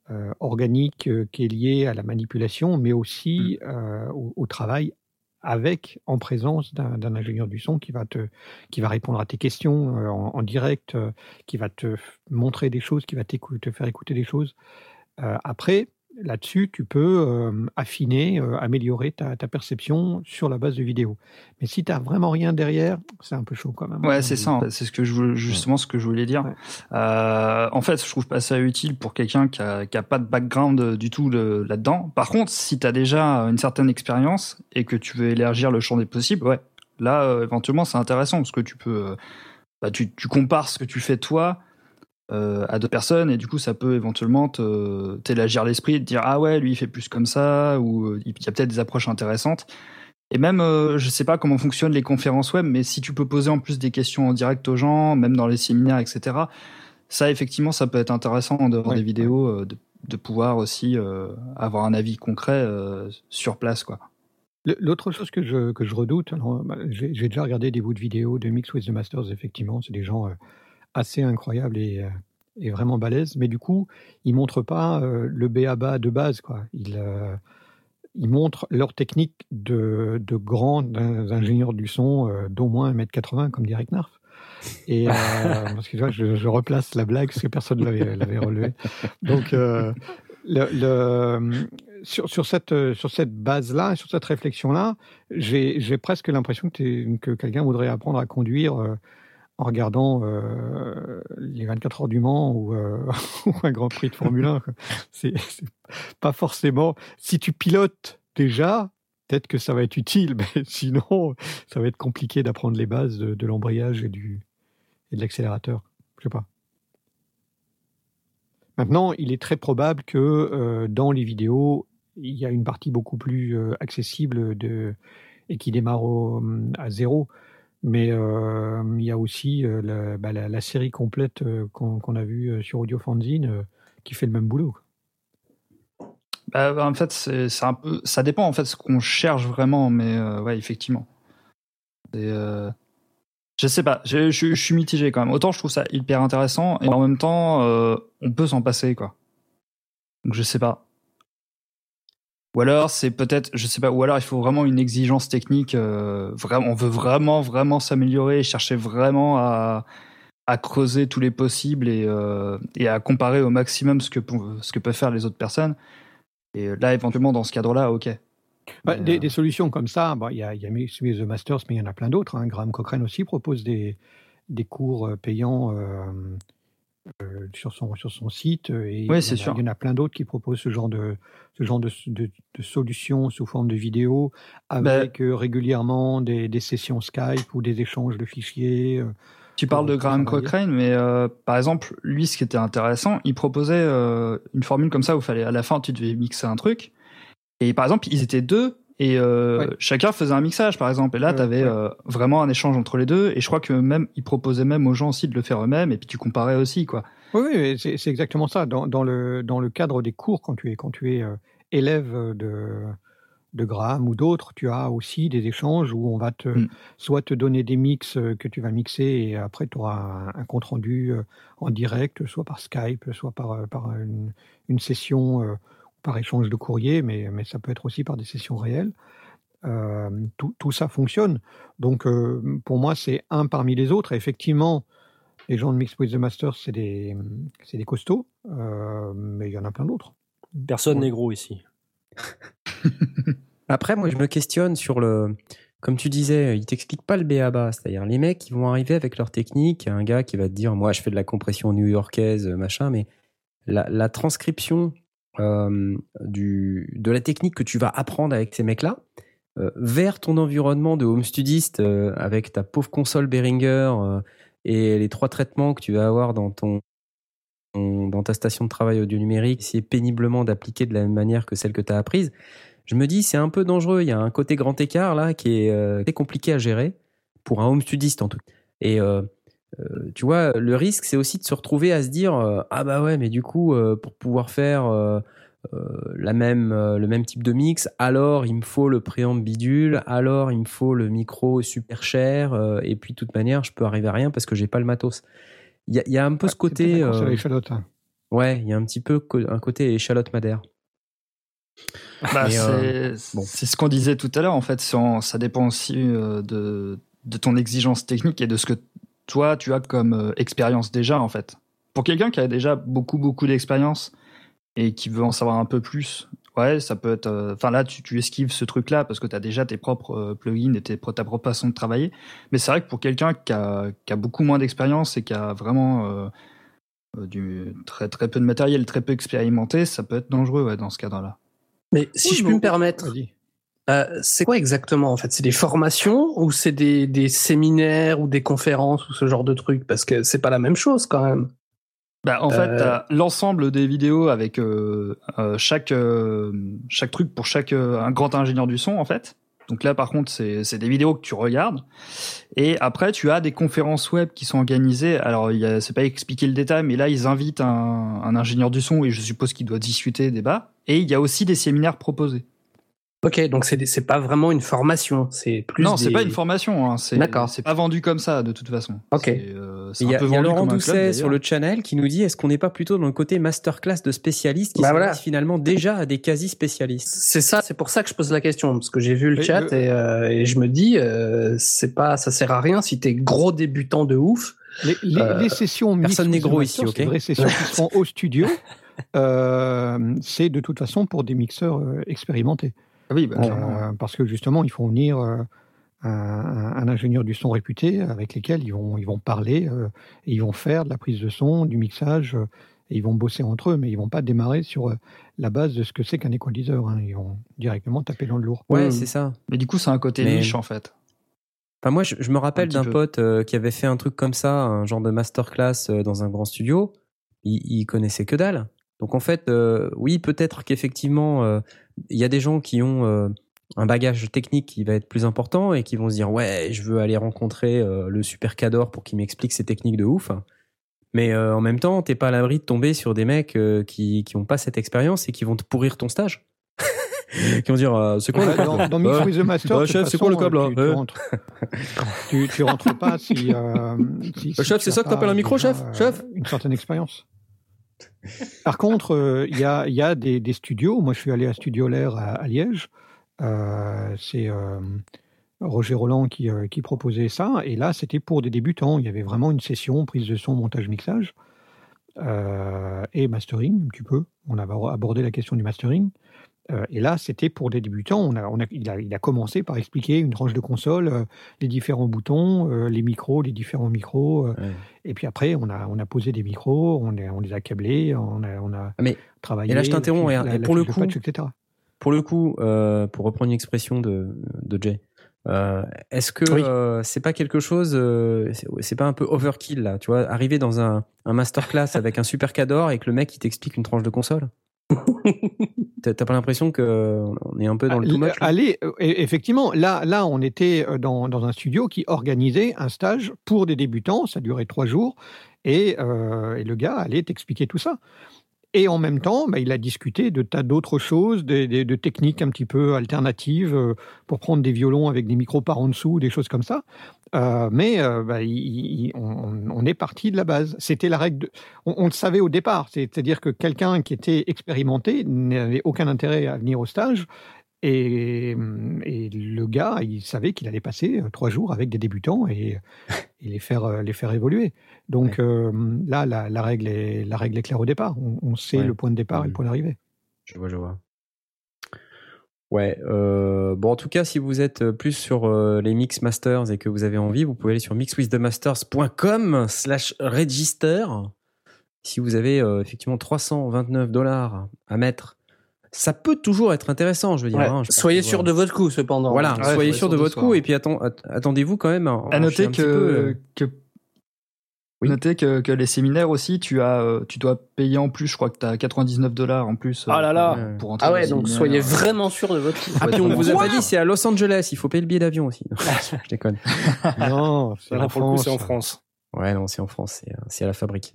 euh, organique euh, qui est lié à la manipulation, mais aussi euh, au, au travail avec, en présence d'un ingénieur du son qui va, te, qui va répondre à tes questions en, en direct, qui va te montrer des choses, qui va te faire écouter des choses. Après, là-dessus, tu peux euh, affiner, euh, améliorer ta, ta perception sur la base de vidéos. Mais si tu n'as vraiment rien derrière, c'est un peu chaud quand même. Ouais, c'est ça. C'est ce que je voulais- justement ce que je voulais dire. Ouais. Euh, en fait, je trouve pas ça utile pour quelqu'un qui a, qui a pas de background du tout là-dedans. Par contre, si tu as déjà une certaine expérience et que tu veux élargir le champ des possibles, ouais, là, éventuellement, c'est intéressant parce que tu peux, bah, tu, tu compares ce que tu fais toi euh, à d'autres personnes et du coup, ça peut éventuellement t'élargir l'esprit et te dire ah ouais, lui il fait plus comme ça ou euh, il y a peut-être des approches intéressantes. Et même, euh, je sais pas comment fonctionnent les conférences web, mais si tu peux poser en plus des questions en direct aux gens, même dans les séminaires, etc., ça, effectivement, ça peut être intéressant en dehors Ouais, des vidéos euh, de, de pouvoir aussi avoir un avis concret sur place, quoi. L'autre chose que je, que je redoute, bah, j'ai déjà regardé des bouts de vidéos de Mix with the Masters, effectivement, c'est des gens assez incroyables et, euh, et vraiment balèzes, mais du coup, ils montrent pas euh, le BABA de base, quoi. Ils, euh, ils montrent leur technique de, de grands ingénieurs du son euh, d'au moins 1m80, comme. Et euh, [laughs] parce que tu vois, je, je replace la blague parce que personne l'avait l'avait relevé. Donc, euh, le, le- sur, sur cette, sur cette base-là, sur cette réflexion-là, j'ai presque l'impression que, quelqu'un voudrait apprendre à conduire en regardant euh, les 24 heures du Mans ou, euh, [laughs] ou un Grand Prix de Formule 1. quoi. C'est pas forcément. Si tu pilotes déjà, peut-être que ça va être utile, [laughs] mais sinon, ça va être compliqué d'apprendre les bases de, l'embrayage et, de l'accélérateur. Je sais pas. Maintenant, il est très probable que euh, dans les vidéos, il y a une partie beaucoup plus accessible et qui démarre à zéro. Mais il y a aussi la, bah, la- série complète qu'on a vue sur Audio Fanzine qui fait le même boulot. Bah, bah, en fait, c'est un peu, ça dépend en fait ce qu'on cherche vraiment, mais ouais, effectivement. Et, je sais pas, je, je- suis mitigé quand même. Autant je trouve ça hyper intéressant, et en même temps, on peut s'en passer quoi. Donc je sais pas. Ou alors c'est peut-être, je sais pas, ou alors il faut vraiment une exigence technique. euh, vraiment, on veut vraiment, vraiment s'améliorer et chercher vraiment à, à creuser tous les possibles et, euh, et à comparer au maximum ce que, ce que peuvent faire les autres personnes. Et là, éventuellement, dans ce cadre-là, ok. Bah, des, euh, des solutions comme ça, bah, il y a, y a the Masters, mais il y en a plein d'autres. Hein. Graham Cochrane aussi propose des, des cours euh, payants euh, sur, son, sur son site. euh, Et Oui, il y c'est en a- sûr. Il y en a plein d'autres qui proposent ce genre de, ce genre de, de, de solutions sous forme de vidéo, avec euh, régulièrement des, des sessions Skype ou des échanges de fichiers. Tu parles de Graham. Cochrane, mais euh, par exemple, lui, ce qui était intéressant, il proposait euh, une formule comme ça où fallait à la fin, tu devais mixer un truc. Et par exemple, ils étaient deux et euh, Ouais. chacun faisait un mixage, par exemple. Et là, tu avais ouais. vraiment un échange entre les deux. Et je crois que même, il proposait même aux gens aussi de le faire eux-mêmes. Et puis tu comparais aussi, quoi. Oui, c'est exactement ça. Dans, dans, le, dans le cadre des cours, quand tu es, quand tu es euh, élève de, de Graham ou d'autres, tu as aussi des échanges où on va te, Mm. soit te donner des mix euh, que tu vas mixer et après tu auras un, un compte rendu euh, en direct, soit par Skype, soit par, euh, par une, une session, euh, par échange de courrier, mais, mais ça peut être aussi par des sessions réelles. Euh, tout, tout ça fonctionne. Donc, euh, pour moi, c'est un parmi les autres. Et effectivement, les gens de Mix with the Masters, c'est des, c'est des costauds, euh, mais il y en a plein d'autres. Personne n'est gros ici. [laughs] Après, moi, je me questionne sur le. Comme tu disais, ils t'expliquent pas le BABA. C'est-à-dire, les mecs, ils vont arriver avec leur technique. Un gars qui va te dire, moi, je fais de la compression new-yorkaise, machin, mais la, la transcription du, de la technique que tu vas apprendre avec ces mecs-là euh, vers ton environnement de home studiste euh, avec ta pauvre console Behringer euh, et les trois traitements que tu vas avoir dans ton dans ta station de travail audio numérique, essayer péniblement d'appliquer de la même manière que celle que tu as apprise, je me dis c'est un peu dangereux. Il y a un côté grand écart là qui est euh, compliqué à gérer pour un home studiste en tout. Et euh, euh, tu vois, le risque c'est aussi de se retrouver à se dire euh, ah bah ouais, mais du coup euh, pour pouvoir faire euh, euh, la même, euh, le même type de mix, alors il me faut le préamp bidule, alors il me faut le micro super cher, euh, et puis de toute manière je peux arriver à rien parce que j'ai pas le matos. Il y a, il y a un peu ce peut-être côté. euh, hein. Ouais, il y a un petit peu un côté échalote madère. Bah, c'est euh, bon. c'est ce qu'on disait tout à l'heure, en fait. ça dépend aussi euh, de, de ton exigence technique et de ce que toi, tu as comme euh, expérience déjà, en fait. Pour quelqu'un qui a déjà beaucoup, beaucoup d'expérience et qui veut en savoir un peu plus, ouais, ça peut être. euh, Enfin là, tu, tu esquives ce truc-là parce que tu as déjà tes propres euh, plugins et tes, ta propre façon de travailler. Mais c'est vrai que pour quelqu'un qui a, qui a beaucoup moins d'expérience et qui a vraiment du très très peu de matériel, très peu expérimenté, ça peut être dangereux ouais, dans ce cadre-là. Mais si Oui, je puis me permettre, Vas-y. Euh, c'est quoi exactement en fait? C'est des formations ou c'est des, des séminaires ou des conférences ou ce genre de trucs? Parce que c'est pas la même chose quand même. Bah, en fait, Euh. t'as l'ensemble des vidéos avec euh, chaque chaque truc pour chaque un grand ingénieur du son en fait. Donc là, par contre, c'est des vidéos que tu regardes. Et après, tu as des conférences web qui sont organisées. Alors, c'est pas expliquer le détail, mais là, ils invitent un, un ingénieur du son et je suppose qu'il doit discuter, débat. Et il y a aussi des séminaires proposés. Ok, donc c'est pas vraiment une formation, c'est plus. non, des- c'est pas une formation. Hein, c'est D'accord. c'est pas vendu comme ça de toute façon. Ok. Euh, Il y un a, peu il y a vendu Laurent Doucet sur le channel qui nous dit est-ce qu'on n'est pas plutôt dans le côté masterclass de spécialistes qui Bah sont voilà. finalement déjà à des quasi-spécialistes? C'est ça, c'est pour ça que je pose la question parce que j'ai vu le chat le- et, euh, et je me dis euh, c'est pas, ça sert à rien si t'es gros débutant de ouf. Les, les- Euh, les sessions personne n'est the gros ici, ok vraies sessions qui [laughs] se font au studio. Euh, c'est de toute façon pour des mixeurs expérimentés. Ah oui, bah, Euh, parce que justement, ils font venir euh, un, ingénieur du son réputé avec lesquels ils vont, ils vont parler euh, et ils vont faire de la prise de son, du mixage, euh, et ils vont bosser entre eux, mais ils vont pas démarrer sur euh, la base de ce que c'est qu'un équaliseur. hein. Ils vont directement taper dans le lourd. Ouais, Mm. c'est ça. Mais du coup, c'est un côté Mais- niche en fait. Enfin, moi, je, je me rappelle d'un pote euh, qui avait fait un truc comme ça, un genre de masterclass euh, dans un grand studio. Il, il connaissait que dalle. Donc en fait, euh, oui, peut-être qu'effectivement, euh, il y a des gens qui ont euh, un bagage technique qui va être plus important et qui vont se dire ouais, je veux aller rencontrer euh, le super cador pour qu'il m'explique ses techniques de ouf. Mais euh, en même temps, t'es pas à l'abri de tomber sur des mecs qui qui ont pas cette expérience et qui vont te pourrir ton stage. [laughs] qui vont dire euh, c'est quoi le câble dans, dans Mix with the Master, toute chef, c'est quoi le câble, tu, rentres, tu, tu rentres pas si. euh, si- si chef, c'est ça que t'appelles un micro, Chef? Une certaine expérience. Par contre, euh, il y, a, a des, studios. Moi, je suis allé à Studio L'air à, Liège. Euh, c'est euh, Roger Roland qui, proposait ça. Et là, c'était pour des débutants. Il y avait vraiment une session prise de son, montage, mixage et mastering un petit peu. On avait abordé la question du mastering. Euh, et là, c'était pour des débutants. On a, on a, il, a, il a commencé par expliquer une tranche de console, euh, les différents boutons, euh, les micros, les différents micros. Ouais. Et puis après, on a, on a posé des micros, on, les- on les a câblés, on a, on a Ah, mais- travaillé. et là, je t'interromps, et- pour le coup- patch, etc. Pour le coup, pour reprendre une expression de, de Jay, est-ce que Oui. c'est pas quelque chose, c'est pas un peu overkill là, tu vois, arriver dans un, un masterclass avec un super cador et que le mec il t'explique une tranche de console? [laughs] T'as pas l'impression que on est un peu dans le Ah, much là? Allez, euh, e- effectivement, là, là, on était euh, dans, dans un studio qui organisait un stage pour des débutants. Ça durait trois jours. Et, euh, et le gars allait t'expliquer tout ça. Et en même temps, bah, il a discuté de tas d'autres choses, de, techniques un petit peu alternatives euh, pour prendre des violons avec des micros par en dessous, des choses comme ça. Euh, mais euh, bah, on, est parti de la base. C'était la règle. on, on le savait au départ. C'est-à-dire que quelqu'un qui était expérimenté n'avait aucun intérêt à venir au stage. Et, et le gars, il savait qu'il allait passer euh, trois jours avec des débutants et, [laughs] et les, faire, euh, les faire évoluer. Donc euh, là, la, la règle est, la règle est claire au départ. On, on sait Ouais. le point de départ et le point d'arrivée. Je vois, je vois. Ouais, euh, bon, en tout cas, si vous êtes plus sur euh, les Mix Masters et que vous avez envie, vous pouvez aller sur mixwiththemasters.com slash register. Si vous avez effectivement 329 dollars à mettre, ça peut toujours être intéressant, je veux dire. Ouais. hein, je Soyez sûr de votre coup, cependant. Voilà, Ouais, soyez soyez sûr sûr de votre coup et puis atten- att- attendez-vous quand même. À noter que, euh, que Oui. Notez que, que les séminaires aussi, tu as, euh, tu dois payer en plus. Je crois que tu as 99 dollars en plus. euh, Ah là là. pour- entrer Ah ouais, donc soyez vraiment sûr de votre coup. Ah, puis on vous a pas dit, c'est à Los Angeles, il faut payer le billet d'avion aussi. [laughs] je déconne. non, c'est en France. Ouais, non, c'est en France, c'est, c'est à la fabrique.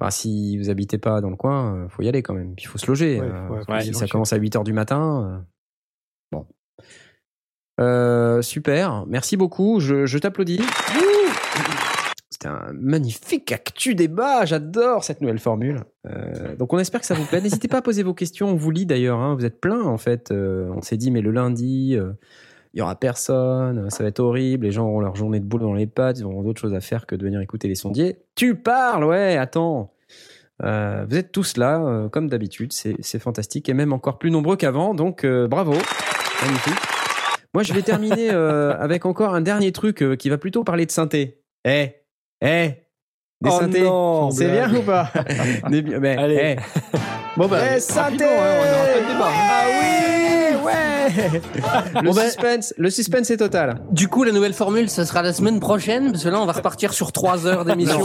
Enfin, si vous habitez pas dans le coin, euh, faut y aller quand même. Il faut se loger. Ouais, euh, ouais, si ça commence à 8 heures du matin. euh, Bon. Euh, super, merci beaucoup. Je, je t'applaudis. C'était un magnifique actu débat. J'adore cette nouvelle formule. Donc on espère que ça vous plaît. N'hésitez pas à poser vos questions. On vous lit d'ailleurs. hein. Vous êtes plein en fait. On s'est dit mais le lundi. Euh, il y aura personne, ça va être horrible, les gens auront leur journée de boulot dans les pattes, ils auront d'autres choses à faire que de venir écouter les sondiers. Tu parles, ouais, attends. Euh, vous êtes tous là, euh, comme d'habitude, c'est fantastique et même encore plus nombreux qu'avant, donc euh, bravo, magnifique. Moi, je vais terminer [laughs] euh, avec encore un dernier truc euh, qui va plutôt parler de synthé. Eh, eh, des Oh synthés, c'est bien ou pas [laughs] Des bi- mais, Allez. eh, Bon bah, rapidement, hein, on est en. Ah oui, ouais. [laughs] Le Bon, ben- suspense, le suspense est total. du coup, la nouvelle formule, ça sera la semaine prochaine, parce que là, on va repartir sur trois heures d'émission.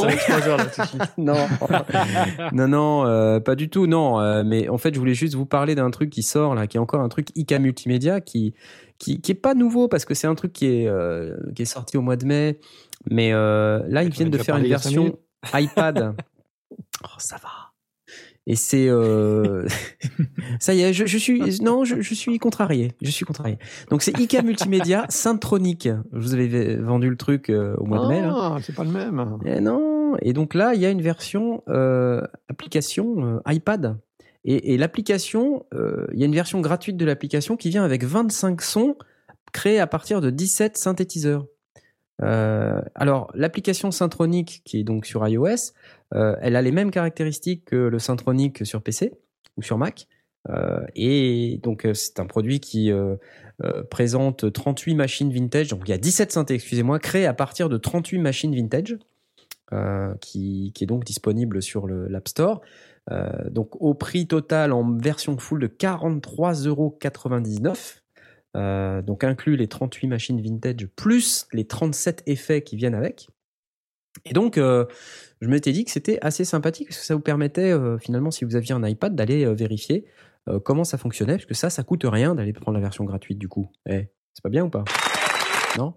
non, [laughs] [laughs] non, non, euh, pas du tout, non. euh, mais en fait, je voulais juste vous parler d'un truc qui sort là, qui est encore un truc IK multimédia, qui qui, qui est pas nouveau parce que c'est un truc qui est euh, qui est sorti au mois de mai. Mais euh, là, ils viennent de faire une version iPad. oh, ça va. Et c'est euh... [laughs] ça y est, je, je suis non, je, je suis contrarié. Je suis contrarié. Donc c'est IK multimédia Syntronic. Je vous avais vendu le truc euh, au mois de mai. Là. Ah, c'est pas le même. Eh non. Et donc là, il y a une version euh, application euh, iPad. Et, et l'application, euh, il y a une version gratuite de l'application qui vient avec 25 sons créés à partir de 17 synthétiseurs. Euh, alors, l'application Syntronic, qui est donc sur iOS, euh, elle a les mêmes caractéristiques que le Syntronic sur PC ou sur Mac. Euh, et donc, c'est un produit qui présente 38 machines vintage. Donc, il y a 17 synthés, excusez-moi, créés à partir de 38 machines vintage, qui, est donc disponible sur l'App Store. Donc, au prix total en version full de 43,99 euros. Euh, donc inclus les 38 machines vintage plus les 37 effets qui viennent avec. Et donc, euh, je m'étais dit que c'était assez sympathique parce que ça vous permettait euh, finalement, si vous aviez un iPad, d'aller vérifier comment ça fonctionnait, parce que ça, ça coûte rien d'aller prendre la version gratuite du coup. Eh, c'est pas bien ou pas? Non?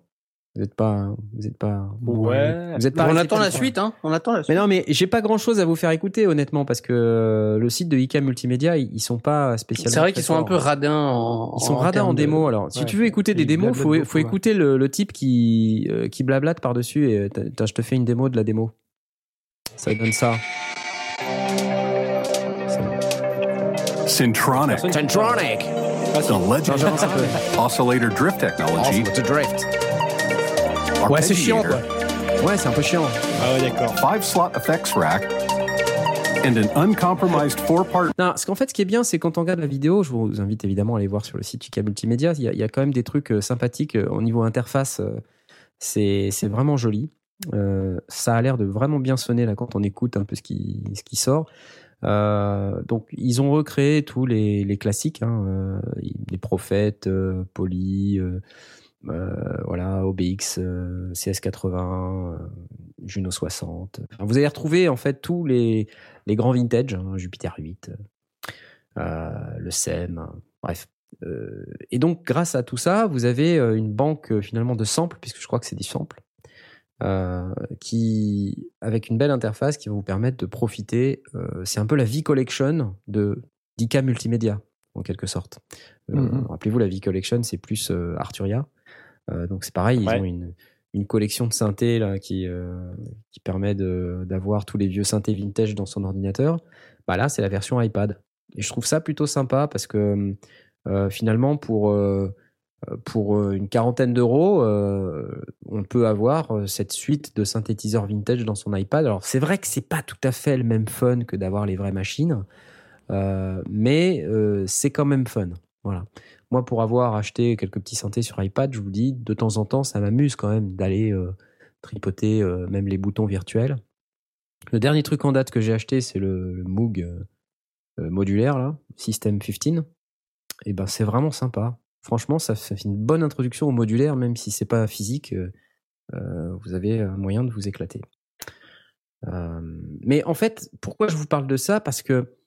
Vous êtes pas, vous êtes pas, Ouais. vous êtes pas. on resté attend la suite, hein. On attend la Mais suite. non, mais j'ai pas grand chose à vous faire écouter honnêtement parce que euh, le site de IK Multimédia, ils sont pas spécialement. C'est vrai qu'ils sont un peu radins en. Ils sont radins en termes de- démo. Alors, si Ouais. tu veux écouter des démos, faut, beaucoup, faut ouais. écouter le, le type qui, euh, qui blablate par-dessus et t'as- t'as- je te fais une démo de la démo. Ça donne ça. Syntronic, Centronic. the legendary oscillator drift technology, drift. Ouais, c'est chiant, quoi. Ouais, c'est un peu chiant. Ah ouais, d'accord. five slot effects rack, and an uncompromised four part Non, parce qu'en fait, ce qui est bien, c'est quand on regarde la vidéo, je vous invite évidemment à aller voir sur le site IK Multimédia, il y a, il y a quand même des trucs euh, sympathiques euh, au niveau interface. euh, C'est c'est vraiment joli. Euh, ça a l'air de vraiment bien sonner là quand on écoute un peu ce qui, ce qui sort. Euh, donc, ils ont recréé tous les, les classiques, hein, euh, les prophètes, euh, Poly, voilà, OBX, euh, CS80, euh, Juno 60. Enfin, vous allez retrouver en fait tous les, les grands vintage, hein, Jupiter 8, euh, le SEM, hein, bref. Euh, et donc, grâce à tout ça, vous avez euh, une banque euh, finalement de samples, puisque je crois que c'est des samples, euh, qui, avec une belle interface qui va vous permettre de profiter. euh, c'est un peu la V-Collection de d'IK Multimédia, en quelque sorte. Euh, Mhm. Rappelez-vous, la V-Collection, c'est plus euh, Arturia. Euh, donc, c'est pareil, ils ont une, une collection de synthés là, qui, euh, qui permet d'avoir tous les vieux synthés vintage dans son ordinateur. Bah là, c'est la version iPad. Et je trouve ça plutôt sympa parce que euh, finalement, pour, euh, pour une quarantaine d'euros, on peut avoir cette suite de synthétiseurs vintage dans son iPad. Alors, c'est vrai que c'est pas tout à fait le même fun que d'avoir les vraies machines, mais c'est quand même fun. Voilà. Moi, pour avoir acheté quelques petits synthés sur iPad, je vous dis, de temps en temps, ça m'amuse quand même d'aller euh, tripoter euh, même les boutons virtuels. Le dernier truc en date que j'ai acheté, c'est le, Moog euh, modulaire, là, System 15. Et ben, c'est vraiment sympa. Franchement, ça, ça fait une bonne introduction au modulaire, même si c'est pas physique. vous avez un moyen de vous éclater. Mais en fait, pourquoi je vous parle de ça? Parce que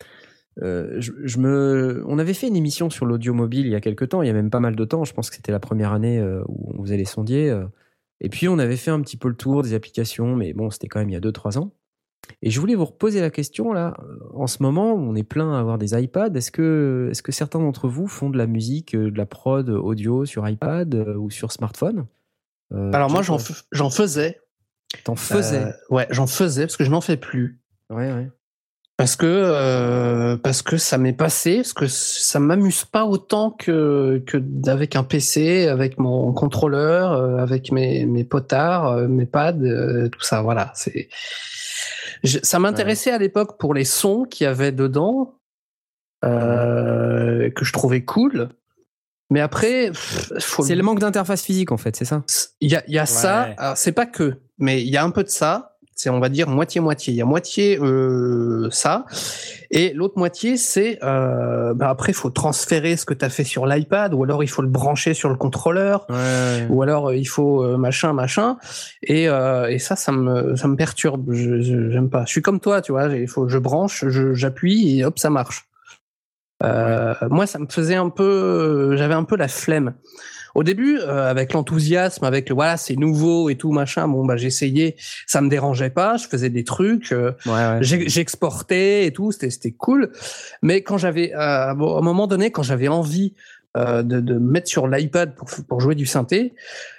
euh, je, je me, on avait fait une émission sur l'audio mobile il y a quelques temps, il y a même pas mal de temps. Je pense que c'était la première année euh, où on faisait les sondiers. euh, et puis on avait fait un petit peu le tour des applications, mais bon, c'était quand même il y a 2-3 ans. Et je voulais vous reposer la question là. En ce moment, on est plein à avoir des iPads. Est-ce que, est-ce que certains d'entre vous font de la musique, de la prod audio sur iPad ou sur smartphone Euh, Alors moi, j'en faisais. t'en faisais. Euh, ouais, j'en faisais parce que je n'en fais plus. Ouais, ouais. Parce que euh, parce que ça m'est passé, parce que ça m'amuse pas autant que que avec un PC, avec mon contrôleur, euh, avec mes mes potards, euh, mes pads, tout ça. Voilà, c'est Je- ça m'intéressait à l'époque pour les sons qu'il y avait dedans, que je trouvais cool. Mais après, pff, faut C'est le manque d'interface physique en fait, c'est ça? Il y a, y a ça. Alors, c'est pas que, mais il y a un peu de ça. C'est, on va dire, moitié-moitié. Il y a moitié euh, ça. Et l'autre moitié, c'est, euh, bah après, il faut transférer ce que tu as fait sur l'iPad, ou alors il faut le brancher sur le contrôleur, Ouais. ou alors euh, il faut euh, machin, machin. Et, euh, et ça, ça me, ça me perturbe. J'aime pas. Je suis comme toi, tu vois. Il faut, je branche, j'appuie et hop, ça marche. Euh, Moi, ça me faisait un peu, euh, j'avais un peu la flemme. Au début, euh, avec l'enthousiasme, avec le voilà, c'est nouveau et tout machin. Bon, bah j'essayais, ça me dérangeait pas. Je faisais des trucs, euh, Ouais, ouais. j'ai- j'exportais et tout. C'était c'était cool. Mais quand j'avais, euh, bon, à un moment donné, quand j'avais envie euh, de, de me mettre sur l'iPad pour, pour jouer du synthé,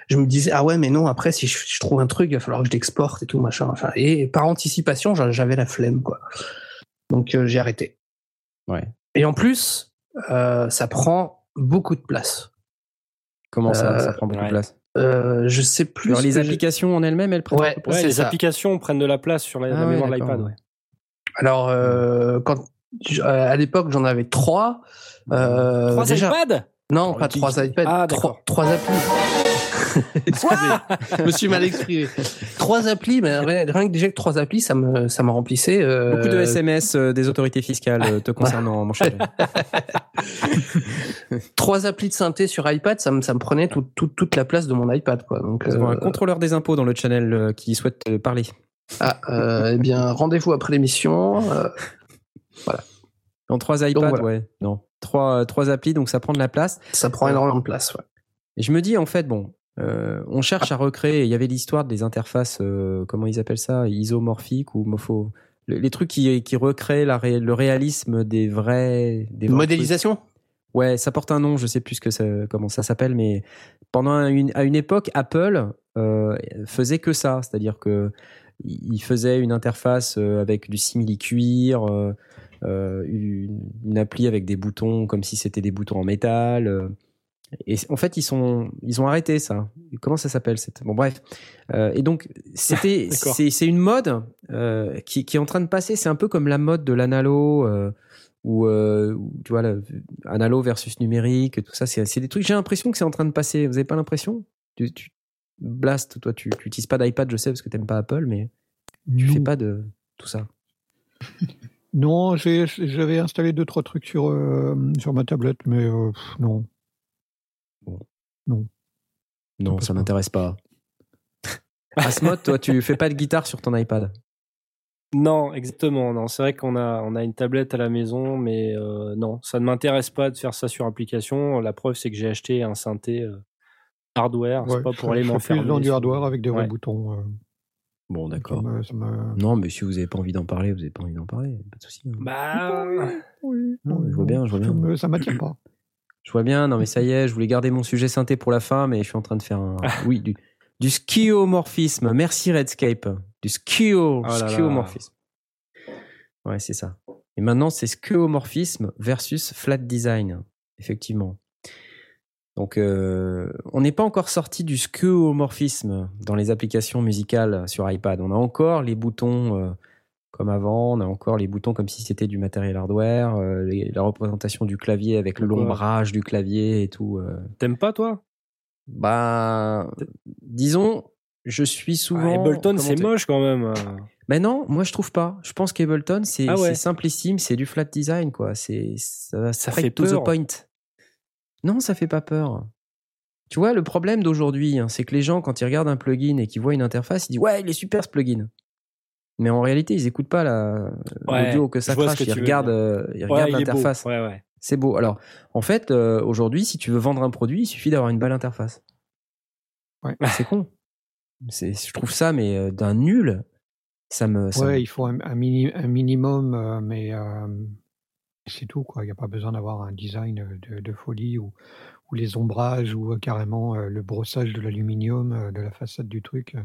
je me disais ah ouais, mais non. Après, si je, je trouve un truc, il va falloir que je l'exporte et tout machin. Enfin, et par anticipation, j'a- j'avais la flemme quoi. Donc euh, j'ai arrêté. Ouais. Et en plus, euh, ça prend beaucoup de place. Comment ça, Euh, ça prend beaucoup ouais. de place? Euh, je sais plus. Alors, les applications en elles-mêmes, elles prennent Ouais, de Ouais, les ça. applications prennent de la place sur la, la Ah ouais, mémoire de l'iPad. ouais. Alors, euh, quand euh, à l'époque j'en avais trois. Euh, Trois déjà, iPads? Non, Oh, pas trois iPads, Ah, trois, trois applis. [laughs] Excusez, je me suis mal exprimé. Trois applis, mais rien, que déjà que trois applis, ça me ça me remplissait. euh, Beaucoup de SMS euh, des autorités fiscales euh, te concernant, mon cher. [laughs] Trois applis de synthé sur iPad, ça me ça me prenait tout- tout- toute la place de mon iPad, quoi. Donc, Nous avons un contrôleur des impôts dans le channel euh, qui souhaite euh, parler. ah, euh, eh bien, rendez-vous après l'émission. euh, En trois iPads, voilà. ouais. Non. Trois, trois applis, donc ça prend de la place. ça prend énormément de place. Ouais. Et je me dis, en fait, bon, euh, on cherche à recréer. Il y avait l'histoire des interfaces, euh, comment ils appellent ça Isomorphiques ou mofo le- Les trucs qui, qui recréent la ré- le réalisme des vrais. Des vrais Modélisation? trucs. Ouais, ça porte un nom, je sais plus ce que ça, comment ça s'appelle, mais pendant une, à une époque, Apple euh, faisait que ça, c'est-à-dire que il faisait une interface avec du simili-cuir, une, une appli avec des boutons comme si c'était des boutons en métal. Et en fait, ils sont, ils ont arrêté ça. Comment ça s'appelle cette... Bon, bref. Euh, et donc, c'était, [laughs] c'est, une mode euh, qui, qui est en train de passer. C'est un peu comme la mode de l'analo, euh, ou tu vois, la- analo versus numérique, tout ça. C'est, des trucs. J'ai l'impression que c'est en train de passer. Vous avez pas l'impression? Tu, tu- Blast, toi, tu, tu utilises pas d'iPad, je sais, parce que t'aimes pas Apple, mais tu fais Non. pas de tout ça. Non, j'avais installé deux trois trucs sur euh, sur ma tablette, mais euh, non. Non, ça pas. m'intéresse pas. [laughs] Asmod, toi, tu fais pas de guitare sur ton iPad? Non, exactement. Non, c'est vrai qu'on a on a une tablette à la maison, mais euh, non, ça ne m'intéresse pas de faire ça sur application. La preuve, c'est que j'ai acheté un synthé euh, hardware. Ouais, c'est pas pour aller m'enfermer. plus dans du hardware avec des vrais Ouais. boutons. euh, Bon, ça d'accord. me- ça me- Non, mais si vous avez pas envie d'en parler, vous avez pas envie d'en parler, pas de souci. hein. Bah, Oui, Non, oui, je vois bien, je vois ça bien. Ça m'attire pas. Je vois bien, non mais [laughs] ça y est, je voulais garder mon sujet synthé pour la fin, mais je suis en train de faire un... [laughs] Oui, du, du. Merci Redscape. Du schio, Oh. Ouais, c'est ça. Et maintenant, c'est schiomorphisme versus flat design. Effectivement. Donc, euh, on n'est pas encore sorti du schiomorphisme dans les applications musicales sur iPad. On a encore les boutons euh, comme avant, on a encore les boutons comme si c'était du matériel hardware, euh, les- la représentation du clavier avec l'ombrage du clavier et tout. euh. t'aimes pas toi? Bah, disons, je suis souvent. Ah, Ableton, c'est moche quand même. Ben non, moi je trouve pas. Je pense qu'Ableton c'est Ah ouais. simplissime, c'est du flat design quoi. C'est ça, Ça fait to the peur. point. Non, ça fait pas peur. Tu vois, le problème d'aujourd'hui, hein, c'est que les gens quand ils regardent un plugin et qu'ils voient une interface, ils disent ouais, il est super ce plugin. Mais en réalité, ils écoutent pas la Ouais, l'audio que ça crache. que Ils regardent, euh, ils Ouais, regardent l'interface. Ouais, ouais. C'est beau. Alors, en fait, euh, aujourd'hui, si tu veux vendre un produit, il suffit d'avoir une belle interface. Ouais. C'est con. Je trouve ça, mais euh, d'un nul. Ça me. ça me- Ouais, il faut un, un mini- un minimum, euh, mais euh, c'est tout. quoi. Il n'y a pas besoin d'avoir un design de, de folie ou, ou les ombrages ou euh, carrément euh, le brossage de l'aluminium euh, de la façade du truc.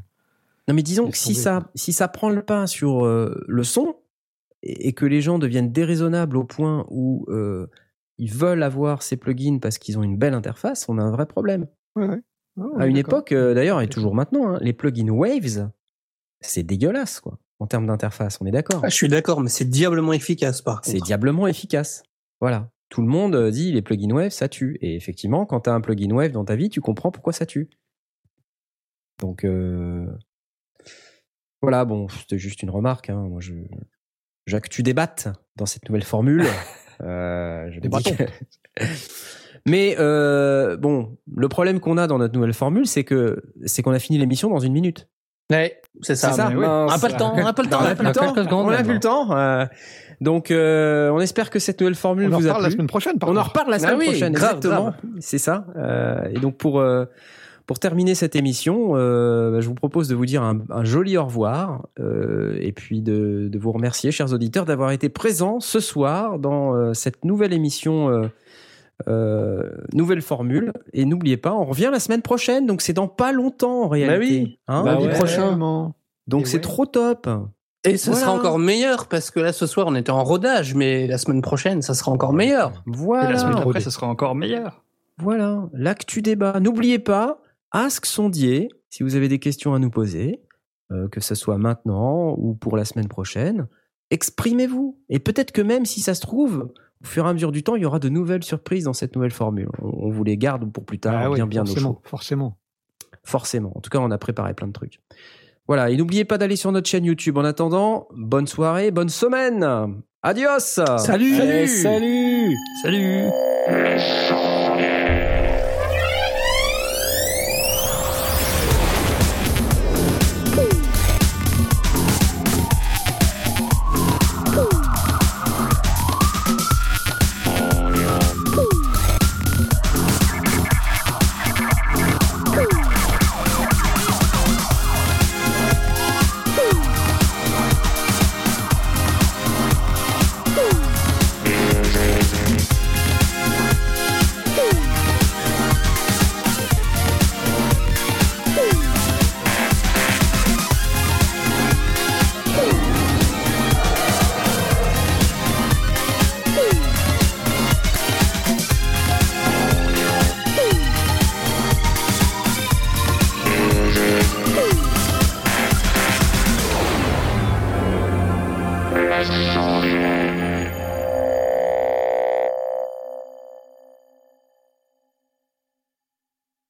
Non, mais disons que si tomber, ça, si ça prend le pas sur euh, le son et, et que les gens deviennent déraisonnables au point où euh, ils veulent avoir ces plugins parce qu'ils ont une belle interface, on a un vrai problème. Ouais, ouais. Ah, à une époque, euh, d'ailleurs, et toujours maintenant, hein, les plugins Waves, c'est dégueulasse, quoi. en termes d'interface. On est d'accord Ah, je suis d'accord, mais c'est diablement efficace par C'est contre. diablement efficace. Voilà. Tout le monde dit les plugins Wave, ça tue. Et effectivement, quand tu as un plugin Wave dans ta vie, tu comprends pourquoi ça tue. Donc, euh, voilà, bon, c'était juste une remarque. Hein. Moi, je, Jacques, tu débattes dans cette nouvelle formule. [laughs] Euh, je que- [laughs] Mais euh, bon, le problème qu'on a dans notre nouvelle formule, c'est que c'est qu'on a fini l'émission dans une minute. Ouais, c'est ça. Ça. oui. On n'a pas le temps, on n'a pas le temps. On on n'a plus le temps. On a même. plus le temps. euh, donc, euh, on espère que cette nouvelle formule On en vous a reparle la plu. semaine prochaine, par On en reparle la semaine Ah oui, prochaine, grave, exactement. C'est ça. Et donc pour pour terminer cette émission, euh, bah, je vous propose de vous dire un, un joli au revoir euh, et puis de, de vous remercier, chers auditeurs, d'avoir été présents ce soir dans euh, cette nouvelle émission. euh, euh, nouvelle formule et n'oubliez pas on revient la semaine prochaine donc c'est dans pas longtemps en réalité oui. Hein Lundi ouais. prochain. Vraiment. donc Et c'est ouais. trop top Et ce Voilà. sera encore meilleur parce que là, ce soir, on était en rodage, mais la semaine prochaine, ça sera encore meilleur. Et voilà la semaine d'après, ce sera encore meilleur. Voilà, l'actu débat. N'oubliez pas, Ask Sondier, si vous avez des questions à nous poser, euh, que ce soit maintenant ou pour la semaine prochaine, exprimez-vous. Et peut-être que même si ça se trouve, au fur et à mesure du temps, il y aura de nouvelles surprises dans cette nouvelle formule. On, on vous les garde pour plus tard, Ah oui, bien bien au forcément, chaud. forcément. Forcément. En tout cas, on a préparé plein de trucs. Voilà, et n'oubliez pas d'aller sur notre chaîne YouTube. En attendant, bonne soirée, bonne semaine. Adios. Salut Allez, salut Salut